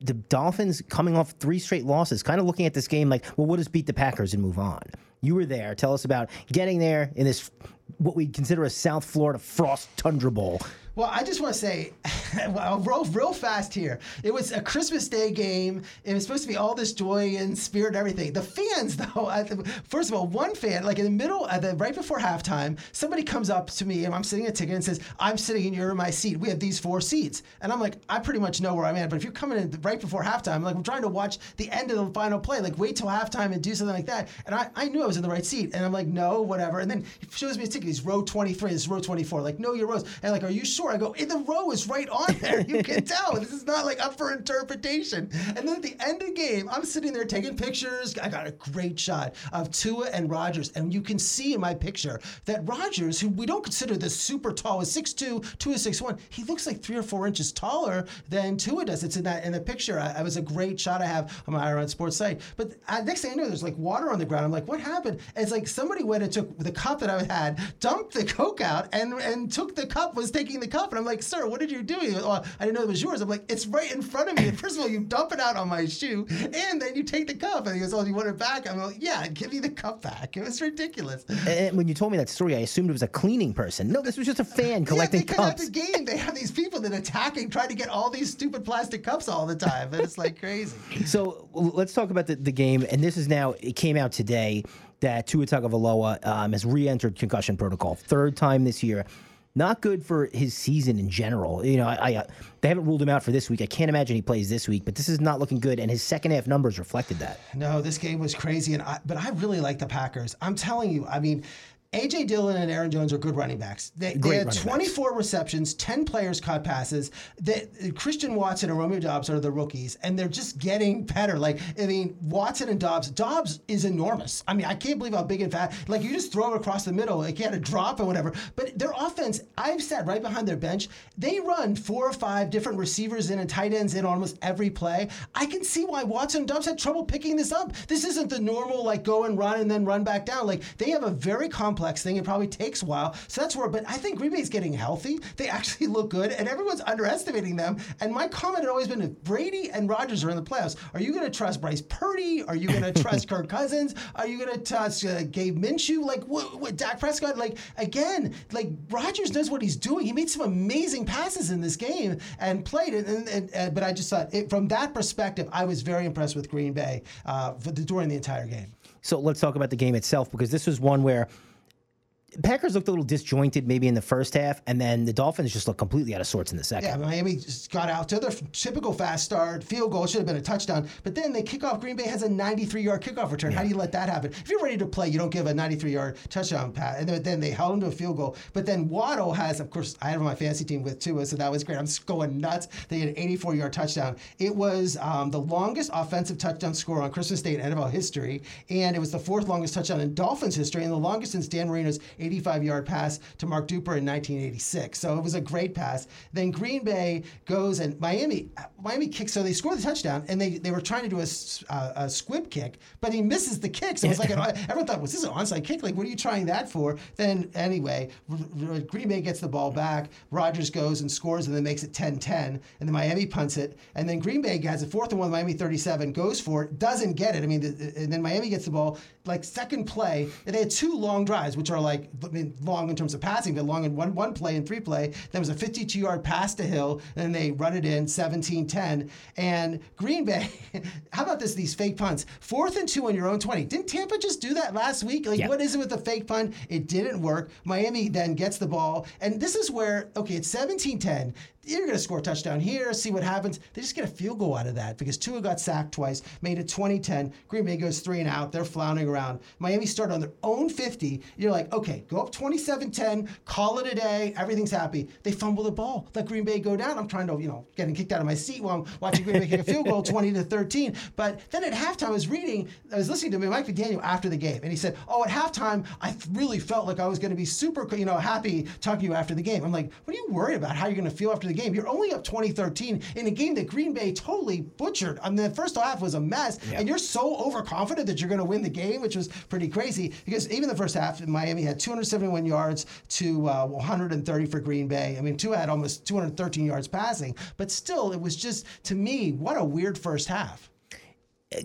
the Dolphins coming off three straight losses, kind of looking at this game like, well, we'll just beat the Packers and move on. You were there. Tell us about getting there in this what we consider a South Florida frost tundra bowl. Well, I just want to say, well, real, real fast here. It was a Christmas Day game. It was supposed to be all this joy and spirit and everything. The fans, though, I th- first of all, one fan, like in the middle, at the, right before halftime, somebody comes up to me and I'm sitting a ticket and says, I'm sitting in my seat. We have these four seats. And I'm like, I pretty much know where I'm at. But if you're coming in right before halftime, like, I'm trying to watch the end of the final play. Like, wait till halftime and do something like that. And I, I knew I was in the right seat. And I'm like, no, whatever. And then he shows me a ticket. He's row 23. This is row 24. Like, no, you're rows. And like, are you sure? I go, "Eh, the row is right on there. You can tell. This is not like up for interpretation. And then at the end of the game, I'm sitting there taking pictures. I got a great shot of Tua and Rodgers. And you can see in my picture that Rodgers, who we don't consider the super tall, is 6'2, Tua is 6'1. He looks like three or four inches taller than Tua does. It's in that in the picture. I, it was a great shot I have on my Ira on Sports site. But next thing I know, there's like water on the ground. I'm like, what happened? And it's like somebody went and took the cup that I had, dumped the Coke out, and and took the cup, was taking the cup. And I'm like, sir, what did you do? Goes, "Oh, I didn't know it was yours. I'm like, it's right in front of me. And first of all, you dump it out on my shoe, and then you take the cup. And he goes, oh, you want it back? I'm like, yeah, give me the cup back. It was ridiculous. And when you told me that story, I assumed it was a cleaning person. No, this was just a fan collecting yeah, cups. the game, they have these people that attacking, trying to get all these stupid plastic cups all the time. And it's like crazy. So let's talk about the, the game. And this is now, it came out today that Tua Tagovailoa um, has re entered concussion protocol. Third time this year. Not good for his season in general. You know, I, I they haven't ruled him out for this week. I can't imagine he plays this week, but this is not looking good, and his second half numbers reflected that. No, this game was crazy, and I, but I really like the Packers. I'm telling you, I mean. AJ Dillon and Aaron Jones are good running backs. They, they had 24 receptions, 10 players caught passes. They, Christian Watson and Romeo Doubs are the rookies, and they're just getting better. Like, I mean, Watson and Doubs, Doubs is enormous. I mean, I can't believe how big and fat. Like, you just throw it across the middle, like, he had a drop or whatever. But their offense, I've sat right behind their bench. They run four or five different receivers in and tight ends in almost every play. I can see why Watson and Doubs had trouble picking this up. This isn't the normal, like, go and run and then run back down. Like, they have a very complex complex thing. It probably takes a while. So that's where, but I think Green Bay's getting healthy. They actually look good, and everyone's underestimating them. And my comment had always been if Brady and Rodgers are in the playoffs, are you going to trust Bryce Purdy? Are you going to trust Kirk Cousins? Are you going to trust uh, Gabe Minshew? Like, what, what, Dak Prescott? Like, again, like Rodgers knows what he's doing. He made some amazing passes in this game and played it. And, and, and but I just thought, it, from that perspective, I was very impressed with Green Bay uh, the, during the entire game. So let's talk about the game itself because this was one where Packers looked a little disjointed maybe in the first half, and then the Dolphins just looked completely out of sorts in the second. Yeah, Miami just got out to their typical fast start, field goal, should have been a touchdown, but then they kick off. Green Bay has a 93 yard kickoff return. Yeah. How do you let that happen? If you're ready to play, you don't give a 93 yard touchdown pass, and then they held him to a field goal. But then Waddle has, of course, I have my fantasy team with Tua, so that was great. I'm just going nuts. They had an 84 yard touchdown. It was um, the longest offensive touchdown score on Christmas Day in NFL history, and it was the fourth longest touchdown in Dolphins history, and the longest since Dan Marino's 85 yard pass to Mark Duper in 1986. So it was a great pass. Then Green Bay goes and Miami Miami kicks, so they score the touchdown, and they, they were trying to do a, uh, a squib kick, but he misses the kick. So it's like an, everyone thought, was this an onside kick? Like, what are you trying that for? Then anyway, Green Bay gets the ball back. Rodgers goes and scores, and then makes it 10-10, and then Miami punts it, and then Green Bay has a fourth and one. Miami 37 goes for it, doesn't get it. I mean, and then Miami gets the ball like second play, and they had two long drives, which are like I mean, long in terms of passing, but long in one one play and three play. There was a 52 yard pass to Hill, and they run it in 17-10. And Green Bay, how about this? These fake punts, fourth and two on your own 20. Didn't Tampa just do that last week? Like, yeah. what is it with the fake punt? It didn't work. Miami then gets the ball, and this is where okay, it's 17-10 you're going to score a touchdown here, see what happens. They just get a field goal out of that because Tua got sacked twice, made it 2010. Green Bay goes three and out. They're floundering around. Miami started on their own 50. You're like, okay, go up 27 10, call it a day, everything's happy. They fumble the ball, let Green Bay go down. I'm trying to, you know, getting kicked out of my seat while I'm watching Green Bay kick a field goal 20 to 13. But then at halftime, I was reading, I was listening to Mike McDaniel after the game, and he said, oh, at halftime, I really felt like I was going to be super, you know, happy talking to you after the game. I'm like, what are you worried about how you're going to feel after the game. You're only up 2013 in a game that Green Bay totally butchered. I mean, the first half was a mess, yeah. and you're so overconfident that you're going to win the game, which was pretty crazy. Because even the first half, Miami had 271 yards to uh, 130 for Green Bay. I mean, Tua had almost 213 yards passing, but still, it was just to me, what a weird first half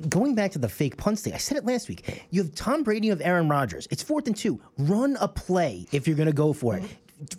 going back to the fake punts thing, I said it last week. You have Tom Brady, you have Aaron Rodgers. It's fourth and two. Run a play if you're going to go for it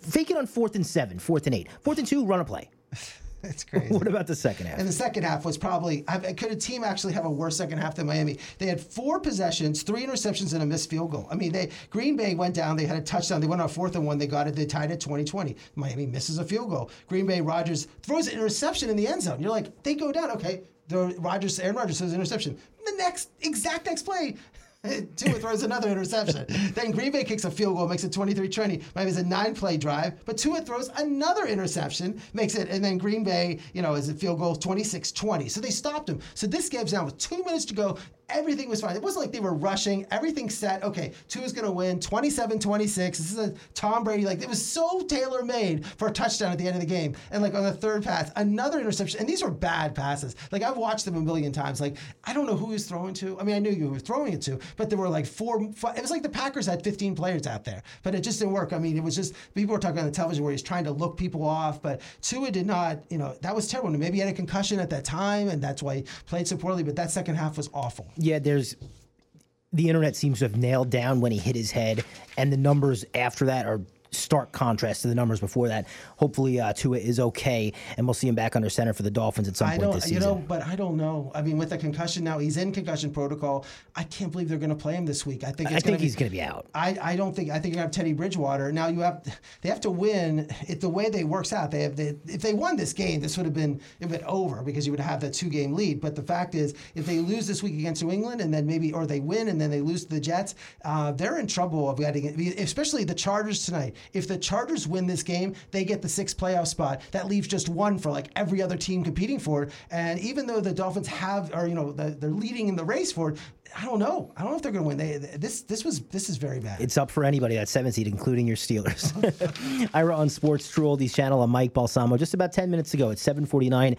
fake it on fourth and seven, fourth and eight, fourth and two, run a play. That's crazy. What about the second half? And the second half was probably could a team actually have a worse second half than Miami? They had four possessions, three interceptions, and a missed field goal. I mean, they Green Bay went down. They had a touchdown. They went on fourth and one. They got it. They tied it 2020. Miami misses a field goal. Green Bay Rodgers throws an interception in the end zone. You're like, they go down. Okay, the Rodgers Aaron Rodgers throws an interception. The next exact next play, Tua throws another interception. then Green Bay kicks a field goal, makes it 23-20. Miami's a nine-play drive, but Tua throws another interception, makes it, and then Green Bay, you know, is a field goal 26-20. So they stopped him. So this game's down with two minutes to go everything was fine. It wasn't like they were rushing. Everything set. Okay, Tua is going to win 27-26. This is a Tom Brady. Like, it was so tailor-made for a touchdown at the end of the game. And, like, on the third pass, another interception. And these were bad passes. Like, I've watched them a million times. Like, I don't know who he was throwing to. I mean, I knew you were throwing it to, but there were, like, four, five, it was like the Packers had 15 players out there. But it just didn't work. I mean, it was just, people were talking on the television where he's trying to look people off. But Tua did not, you know, that was terrible. Maybe he had a concussion at that time, and that's why he played so poorly. But that second half was awful. Yeah, there's the internet seems to have nailed down when he hit his head, and the numbers after that are stark contrast to the numbers before that. Hopefully, uh, Tua is okay, and we'll see him back under center for the Dolphins at some I point don't, this you know, but I don't know. I mean, with the concussion now, he's in concussion protocol. I can't believe they're going to play him this week. I think I think be, he's going to be out. I, I don't think I think you have Teddy Bridgewater. Now you have they have to win. It the way they works out. They have they, if they won this game, this would have been it been over because you would have that two game lead. But the fact is, if they lose this week against New England and then maybe or they win and then they lose to the Jets, uh, they're in trouble of getting it. Especially the Chargers tonight. If the Chargers win this game, they get the sixth playoff spot. That leaves just one for like every other team competing for it. And even though the Dolphins have or you know the, they're leading in the race for it. I don't know. I don't know if they're going to win. They, this this was this is very bad. It's up for anybody that seven seed, including your Steelers. Ira on Sports True Oldies channel. I'm Mike Balsamo. Just about ten minutes ago, it's 7:49.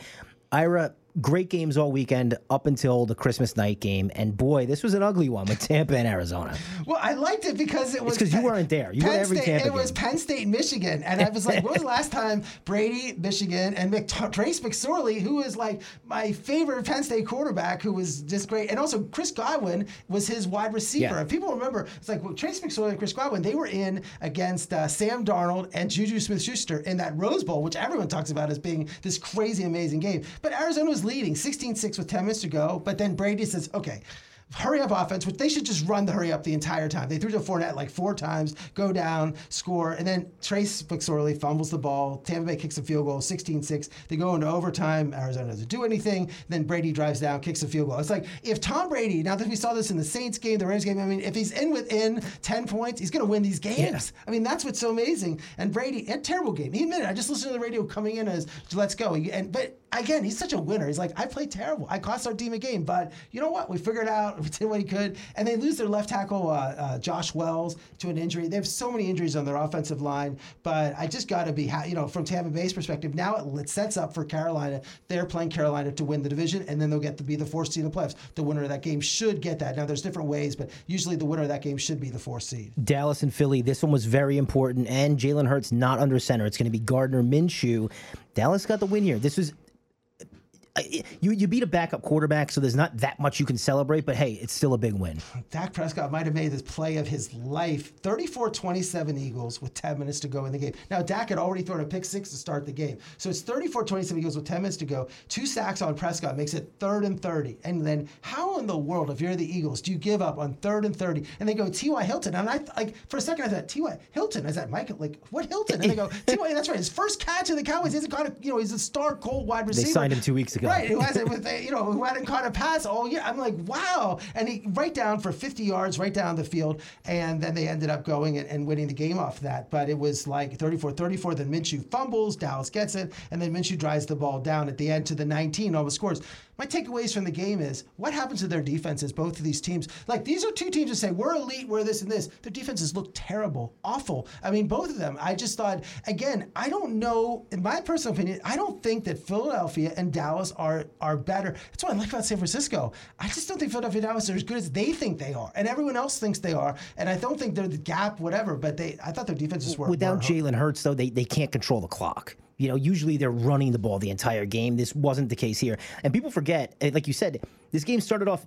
Ira, great games all weekend up until the Christmas night game, and boy, this was an ugly one with Tampa and Arizona. Well, I liked it because it was 'cause you weren't there. You were every State, Tampa It was. Penn State, Michigan, and I was like, when was the last time Brady, Michigan, and Mc, Trace McSorley, who is like my favorite Penn State quarterback, who was just great, and also Chris Godwin was his wide receiver. Yeah. And people remember, it's like well, Trace McSorley and Chris Godwin, they were in against uh, Sam Darnold and Juju Smith-Schuster in that Rose Bowl, which everyone talks about as being this crazy, amazing game. But Arizona was leading 16-6 with 10 minutes to go, but then Brady says, okay hurry up offense, which they should just run the hurry up the entire time. They threw to Fournette like four times, go down, score, and then Trace McSorley fumbles the ball. Tampa Bay kicks a field goal, 16-6. They go into overtime. Arizona doesn't do anything. Then Brady drives down, kicks a field goal. It's like if Tom Brady, now that we saw this in the Saints game, the Rams game, I mean, if he's in within 10 points, he's going to win these games. I mean, that's what's so amazing. And Brady, a terrible game. He admitted, I just listened to the radio coming in as, let's go. And But again, he's such a winner. He's like, I played terrible. I cost our team a game, but you know what? We figured out. We did what he could, and they lose their left tackle, uh, uh, Josh Wells, to an injury. They have so many injuries on their offensive line, but I just got to be, ha- you know, from Tampa Bay's perspective, now it, it sets up for Carolina. They're playing Carolina to win the division, and then they'll get to be the fourth seed in the playoffs. The winner of that game should get that. Now, there's different ways, but usually the winner of that game should be the fourth seed. Dallas and Philly. This one was very important, and Jalen Hurts not under center. It's going to be Gardner Minshew. Dallas got the win here. This was. You, you beat a backup quarterback, so there's not that much you can celebrate, but hey, it's still a big win. Dak Prescott might have made this play of his life. 34 27 Eagles with 10 minutes to go in the game. Now, Dak had already thrown a pick six to start the game. So it's 34 27 Eagles with 10 minutes to go. Two sacks on Prescott makes it third and 30. And then, how in the world, if you're the Eagles, do you give up on third and 30? And they go, T.Y. Hilton. And I, like, for a second, I thought, T.Y. Hilton? Is that Michael? Like, what Hilton? And they go, T.Y. That's right. His first catch of the Cowboys. He hasn't got a, you know, he's a star Colt wide receiver. They signed him two weeks ago. Right. Who hasn't, you know, who hadn't caught a pass all year. I'm like, wow. And he right down for 50 yards, right down the field. And then they ended up going and, and winning the game off that. But it was like 34 34. Then Minshew fumbles, Dallas gets it. And then Minshew drives the ball down at the end to the 19, almost scores. My takeaways from the game is what happens to their defenses, both of these teams. Like, these are two teams that say, we're elite, we're this and this. Their defenses look terrible, awful. I mean, both of them. I just thought, again, I don't know, in my personal opinion, I don't think that Philadelphia and Dallas are are better. That's what I like about San Francisco. I just don't think Philadelphia and Dallas are as good as they think they are, and everyone else thinks they are. And I don't think they're the gap, whatever. But they, I thought their defenses were Without Jalen Hurts, though, they, they can't control the clock. You know, usually they're running the ball the entire game. This wasn't the case here. And people forget, eh, like you said, this game started off.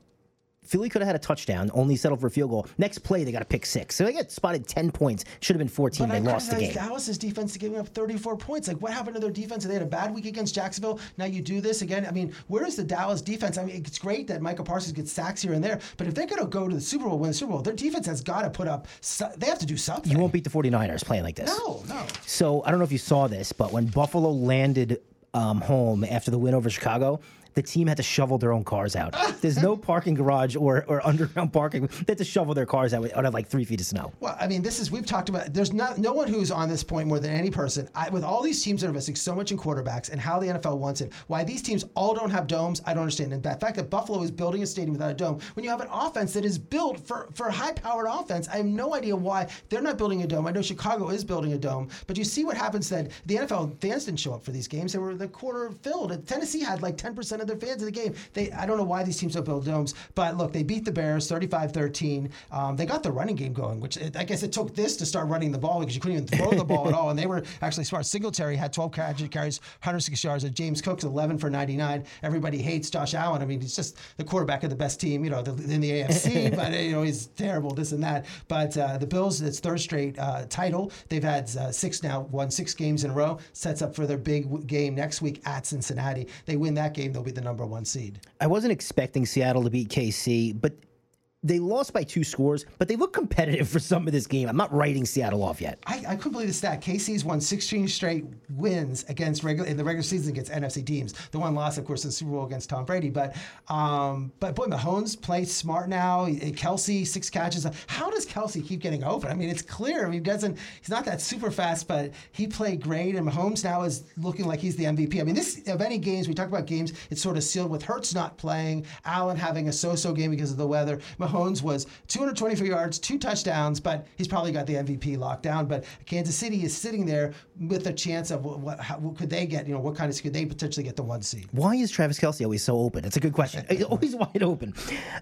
Philly could have had a touchdown, only settled for a field goal. Next play, they got a pick six. So they got spotted 10 points. Should have been 14. But they I lost the game. Dallas's defense to giving up 34 points. Like, what happened to their defense? They had a bad week against Jacksonville. Now you do this again. I mean, where is the Dallas defense? I mean, it's great that Micah Parsons gets sacks here and there, but if they're going to go to the Super Bowl, win the Super Bowl, their defense has got to put up. They have to do something. You won't beat the 49ers playing like this. No, no. So I don't know if you saw this, but when Buffalo landed um, home after the win over Chicago, the team had to shovel their own cars out. There's no parking garage or, or underground parking. They had to shovel their cars out out of like three feet of snow. Well, I mean, this is we've talked about. There's not no one who's on this point more than any person. I, with all these teams that are investing so much in quarterbacks and how the NFL wants it, why these teams all don't have domes, I don't understand. And the fact that Buffalo is building a stadium without a dome, when you have an offense that is built for for high-powered offense, I have no idea why they're not building a dome. I know Chicago is building a dome, but you see what happens. That the NFL fans didn't show up for these games; they were the quarter filled. Tennessee had like 10% of of their fans in the game. They, I don't know why these teams don't build domes, but look, they beat the Bears 35-13. Um, they got the running game going, which I guess it took this to start running the ball because you couldn't even throw the ball at all, and they were actually smart. Singletary had 12 carries, 106 yards, and James Cook's 11 for 99. Everybody hates Josh Allen. I mean, he's just the quarterback of the best team, you know, in the AFC, but you know he's terrible, this and that. But uh, the Bills, it's third straight uh, title. They've had uh, six now, won six games in a row. Sets up for their big game next week at Cincinnati. They win that game, they'll be the number one seed. I wasn't expecting Seattle to beat KC, but they lost by two scores, but they look competitive for some of this game. I'm not writing Seattle off yet. I, I couldn't believe the stat. KC's won 16 straight wins against regular in the regular season against NFC teams. The one loss, of course, in the Super Bowl against Tom Brady. But um, but boy, Mahomes plays smart now. Kelce six catches. How does Kelce keep getting open? I mean, it's clear. I mean, he doesn't. He's not that super fast, but he played great. And Mahomes now is looking like he's the MVP. I mean, this of any games we talk about games, it's sort of sealed with Hurts not playing, Allen having a so-so game because of the weather. Mahomes Mahomes was 224 yards, two touchdowns, but he's probably got the MVP locked down. But Kansas City is sitting there with a chance of what, what, how, what could they get? You know, what kind of could they potentially get the one seed? Why is Travis Kelce always so open? It's a good question. He's always wide open.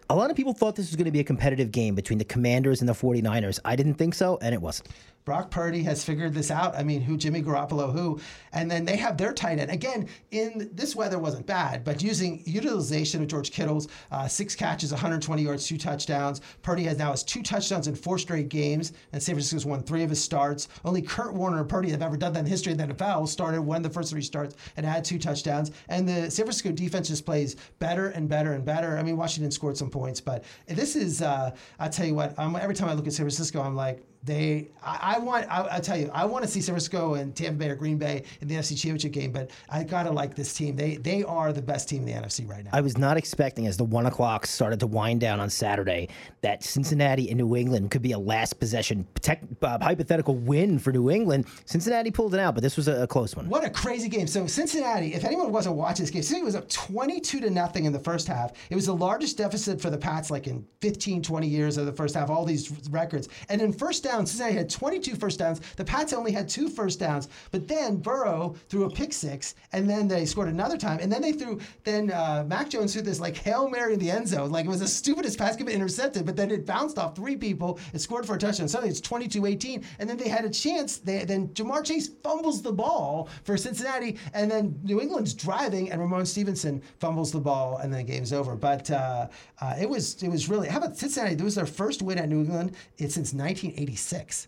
A lot of people thought this was going to be a competitive game between the Commanders and the 49ers. I didn't think so, and it wasn't. Brock Purdy has figured this out. I mean, who Jimmy Garoppolo, who, and then they have their tight end. Again, in this weather wasn't bad, but using utilization of George Kittle's uh, six catches, 120 yards, two touchdowns. Purdy has now has two touchdowns in four straight games, and San Francisco's won three of his starts. Only Kurt Warner and Purdy have ever done that in the history of the NFL. Started won the first three starts and had two touchdowns. And the San Francisco defense just plays better and better and better. I mean, Washington scored some points, but this is, uh, I tell you what, I'm, every time I look at San Francisco, I'm like, they, I, I want, I, will tell you, I want to see San Francisco and Tampa Bay or Green Bay in the NFC Championship game, but I gotta like this team. They, they are the best team in the NFC right now. I was not expecting, as the one o'clock started to wind down on Saturday, that Cincinnati and New England could be a last possession tech, uh, hypothetical win for New England. Cincinnati pulled it out, but this was a, a, close one. What a crazy game! So Cincinnati, if anyone wasn't watching this game, Cincinnati was up 22 to nothing in the first half. It was the largest deficit for the Pats like in 15, 20 years of the first half. All these records, and in first down, Cincinnati had 22 first downs. The Pats only had two first downs, but then Burrow threw a pick six, and then they scored another time, and then they threw. Then uh, Mac Jones threw this like hail mary in the end zone, like it was the stupidest pass given intercepted, but then it bounced off three people. It scored for a touchdown. Suddenly it's 22-18, and then they had a chance. They, then Ja'Marr Chase fumbles the ball for Cincinnati, and then New England's driving, and Ramon Stevenson fumbles the ball, and then the game's over. But uh, uh, it was it was really. How about Cincinnati? It was their first win at New England. It's since 1986.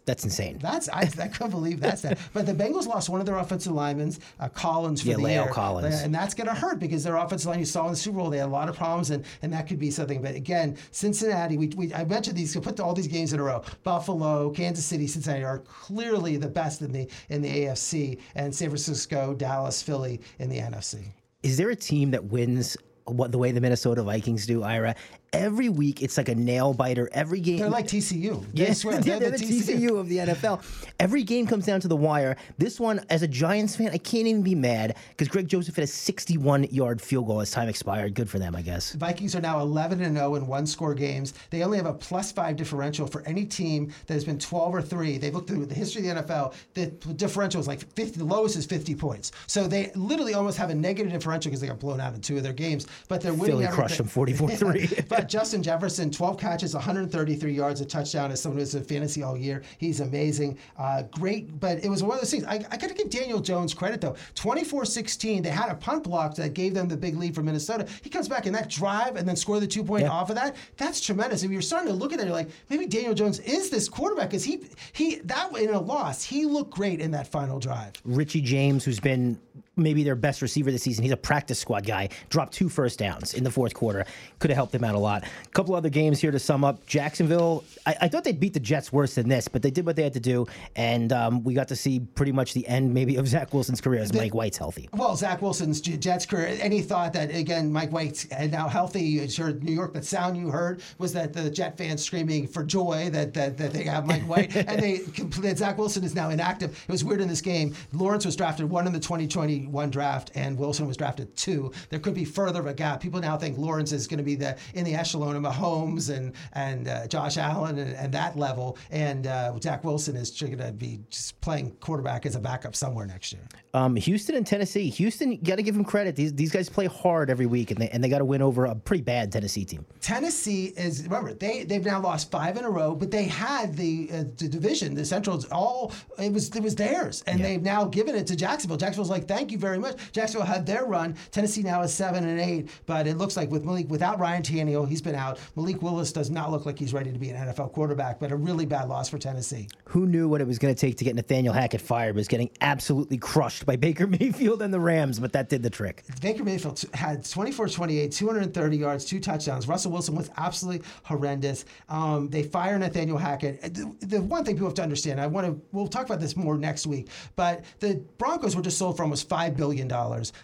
That's insane. That's I, I couldn't believe that's that. But the Bengals lost one of their offensive linemen, uh, Collins, for yeah, the La'el year, Collins, and that's going to hurt because their offensive line. You saw in the Super Bowl, they had a lot of problems, and, and that could be something. But again, Cincinnati, we, we I mentioned these. Put all these games in a row. Buffalo, Kansas City, Cincinnati are clearly the best in the in the AFC, and San Francisco, Dallas, Philly in the NFC. Is there a team that wins what the way the Minnesota Vikings do, Ira, every week it's like a nail biter. Every game they're like TCU. They yes, swear, they're, they're, the, the TCU. TCU of the NFL. Every game comes down to the wire. This one, as a Giants fan, I can't even be mad because Greg Joseph had a 61-yard field goal as time expired. Good for them, I guess. Vikings are now 11 and 0 in one-score games. They only have a plus five differential for any team that has been 12 or three. They've looked through the history of the NFL. The differential is like 50. The lowest is 50 points. So they literally almost have a negative differential because they got blown out in two of their games. But they're winning. Philly crushed them 44-3. but Justin Jefferson 12 catches, 133 yards, a touchdown as someone who's in fantasy all year. He's amazing. Uh, great, but it was one of those things. I, I got to give Daniel Jones credit, though. 24 16, they had a punt block that gave them the big lead for Minnesota. He comes back in that drive and then score the two point yeah. off of that. That's tremendous. If you're starting to look at it, you're like, maybe Daniel Jones is this quarterback because he, he, that in a loss, he looked great in that final drive. Richie James, who's been maybe their best receiver this season. He's a practice squad guy. Dropped two first downs in the fourth quarter. Could have helped them out a lot. A couple other games here to sum up. Jacksonville, I, I, thought they'd beat the Jets worse than this, but they did what they had to do. And um, we got to see pretty much the end maybe of Zach Wilson's career as the, Mike White's healthy. Well, Zach Wilson's Jets career, any thought that, again, Mike White's now healthy, you heard New York, the sound you heard was that the Jet fans screaming for joy that, that, that they have Mike White. and they that Zach Wilson is now inactive. It was weird in this game. Lawrence was drafted one in the 2020 2021 draft, and Wilson was drafted two. There could be further of a gap. People now think Lawrence is going to be the in the echelon of Mahomes and and uh, Josh Allen and, and, that level, and uh, Zach Wilson is going to be just playing quarterback as a backup somewhere next year. Um, Houston and Tennessee. Houston, got to give them credit. These these guys play hard every week, and they and they got to win over a pretty bad Tennessee team. Tennessee is remember they they've now lost five in a row, but they had the uh, the division, the Central's all it was it was theirs, and yeah. they've now given it to Jacksonville. Jacksonville's like, thank you very much. Jacksonville had their run. Tennessee now is seven and eight, but it looks like with Malik without Ryan Tannehill, he's been out. Malik Willis does not look like he's ready to be an NFL quarterback, but a really bad loss for Tennessee. Who knew what it was going to take to get Nathaniel Hackett fired? Was getting absolutely crushed by Baker Mayfield and the Rams, but that did the trick. Baker Mayfield had 24-28, 230 yards, two touchdowns. Russell Wilson was absolutely horrendous. Um, they fire Nathaniel Hackett. The, the, one thing people have to understand, I want to, we'll talk about this more next week, but the Broncos were just sold for almost $5 billion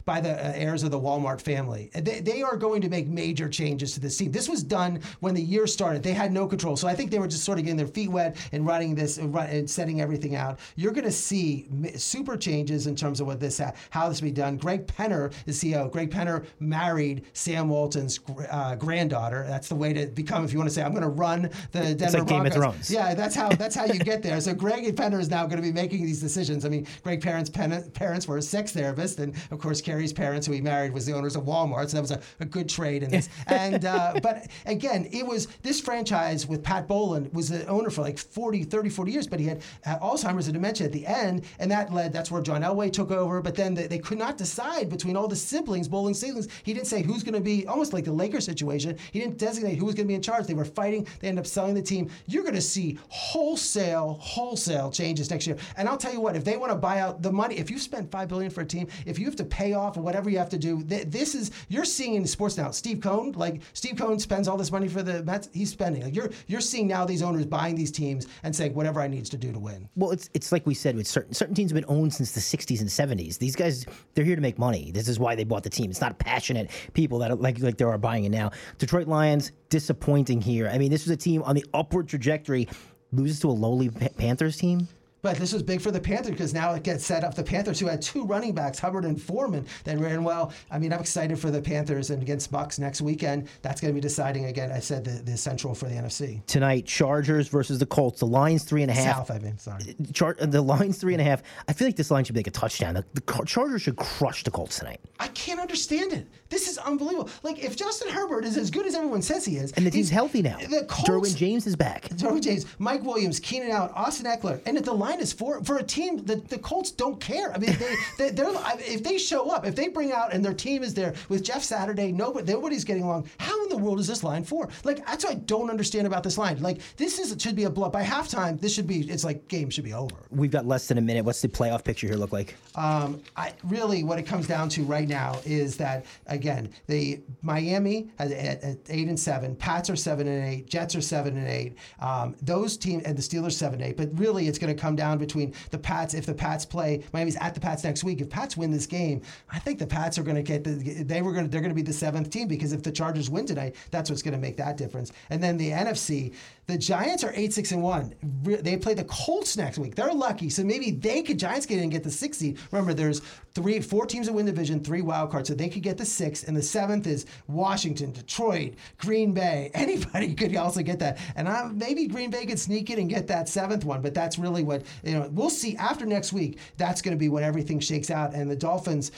by the uh, heirs of the Walmart family. They, they are going to make major changes to this team. This was done when the year started. They had no control. So I think they were just sort of getting their feet wet and running this and setting everything out. You're going to see super changes in terms of what this, how this will be done. Greg Penner is CEO. Greg Penner married Sam Walton's uh, granddaughter. That's the way to become, if you want to say, I'm going to run the Denver it's like Broncos. Game of Thrones. Yeah, that's how that's how you get there. So Greg Penner is now going to be making these decisions. I mean, Greg parents parents were a sex therapist, and of course Carrie's parents, who he married, was the owners of Walmart. So that was a, a good trade in this. and uh, but again, it was this franchise with Pat Bowlen was the owner for like 40, 30, 40 years, but he had Alzheimer's and dementia at the end, and that led that's where John Elway took over. But then they, they could not decide between all the siblings, Bowlen siblings. He didn't say who's going to be almost like the Lakers situation. He didn't designate who was going to be in charge. They were fighting. They ended up selling the team. You're going to see wholesale, wholesale changes next year. And I'll tell you what, if they want to buy out the money, if you spend five billion for a team, if you have to pay off whatever you have to do, th- this is you're seeing in sports now. Steve Cohen, like Steve Cohen spends all this money for the Mets. He's spending. Like you're you're seeing now these owners buying these teams and saying whatever I needs to do to win. Well, it's it's like we said with certain certain teams have been owned since the 60s and 70s. These guys they're here to make money. This is why they bought the team. It's not passionate people that are, like like they are buying it now. Detroit Lions disappointing here. I mean, this was a team on the upward trajectory loses to a lowly Panthers team. But this was big for the Panthers because now it gets set up the Panthers who had two running backs, Hubbard and Foreman, that ran well. I mean, I'm excited for the Panthers and against Bucks next weekend. That's going to be deciding again. I said the, the central for the NFC tonight. Chargers versus the Colts. The line's three and a half. South, I mean, sorry. Char- the Lions three and a half. I feel like this line should be like a touchdown. The, the Chargers should crush the Colts tonight. I can't understand it. This is unbelievable. Like if Justin Herbert is as good as everyone says he is, and the team's healthy now. The Colts, Derwin James is back. Derwin James, Mike Williams, Keenan Allen, Austin Ekeler, and if the line is four for a team, the, the Colts don't care. I mean, they, they are if they show up, if they bring out and their team is there with Jeff Saturday, nobody nobody's getting along. How in the world is this line for? Like that's what I don't understand about this line. Like this is should be a blow. By halftime, this should be it's like game should be over. We've got less than a minute. What's the playoff picture here look like? Um, I really what it comes down to right now is that again the Miami at, at eight and seven, Pats are seven and eight, Jets are seven and eight. Um, those teams and the Steelers seven and eight. But really, it's going to come down between the Pats. If the Pats play, Miami's at the Pats next week. If Pats win this game, I think the Pats are going to get the. They were going. They're going to be the seventh team because if the Chargers win tonight, that's what's going to make that difference. And then the NFC, the Giants are eight six and one. They play the Colts next week. They're lucky, so maybe they could. Giants get in and get the sixth seed. Remember, there's three, four teams that win division, three wild cards, so they could get the sixth, and the seventh is Washington, Detroit, Green Bay. Anybody could also get that, and I, maybe Green Bay could sneak in and get that seventh one. But that's really what you know. We'll see after next week. That's going to be when everything shakes out, and the Dolphins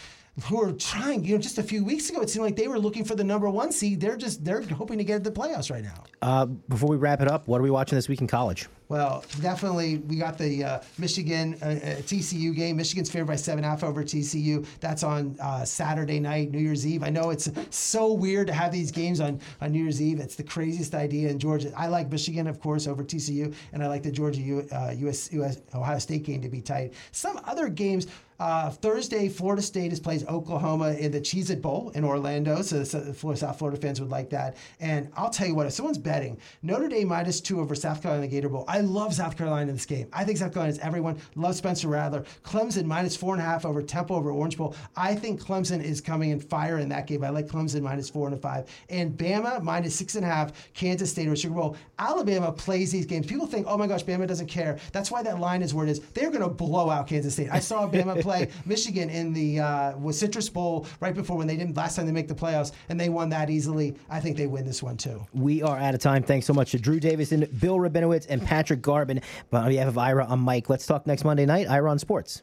who are trying. You know, just a few weeks ago, it seemed like they were looking for the number one seed. They're just they're hoping to get the playoffs right now. Uh, before we wrap it up, what are we watching this week in college? Well, definitely, we got the uh, Michigan uh, uh TCU game. Michigan's favored by seven half over TCU. That's on uh, Saturday night, New Year's Eve. I know it's so weird to have these games on, on New Year's Eve. It's the craziest idea in Georgia. I like Michigan, of course, over TCU, and I like the Georgia U, US, uh, US Ohio State game to be tight. Some other games. Uh, Thursday, Florida State is plays Oklahoma in the Cheez It Bowl in Orlando. So, so South Florida fans would like that. And I'll tell you what, if someone's betting Notre Dame minus two over South Carolina Gator Bowl, I love South Carolina in this game. I think South Carolina is everyone. Love Spencer Rattler. Clemson minus four and a half over Temple over Orange Bowl. I think Clemson is coming in fire in that game. I like Clemson minus four and a five. And Bama minus six and a half. Kansas State or Sugar Bowl. Alabama plays these games. People think, oh my gosh, Bama doesn't care. That's why that line is where it is. They're going to blow out Kansas State. I saw Bama play Michigan in the uh, Citrus Bowl right before when they didn't last time they make the playoffs, and they won that easily. I think they win this one too. We are out of time. Thanks so much to Drew Davison, Bill Rabinowitz, and Pat. Patrick Garbin. But on behalf of Ira, I'm Mike. Let's talk next Monday night. Ira on Sports.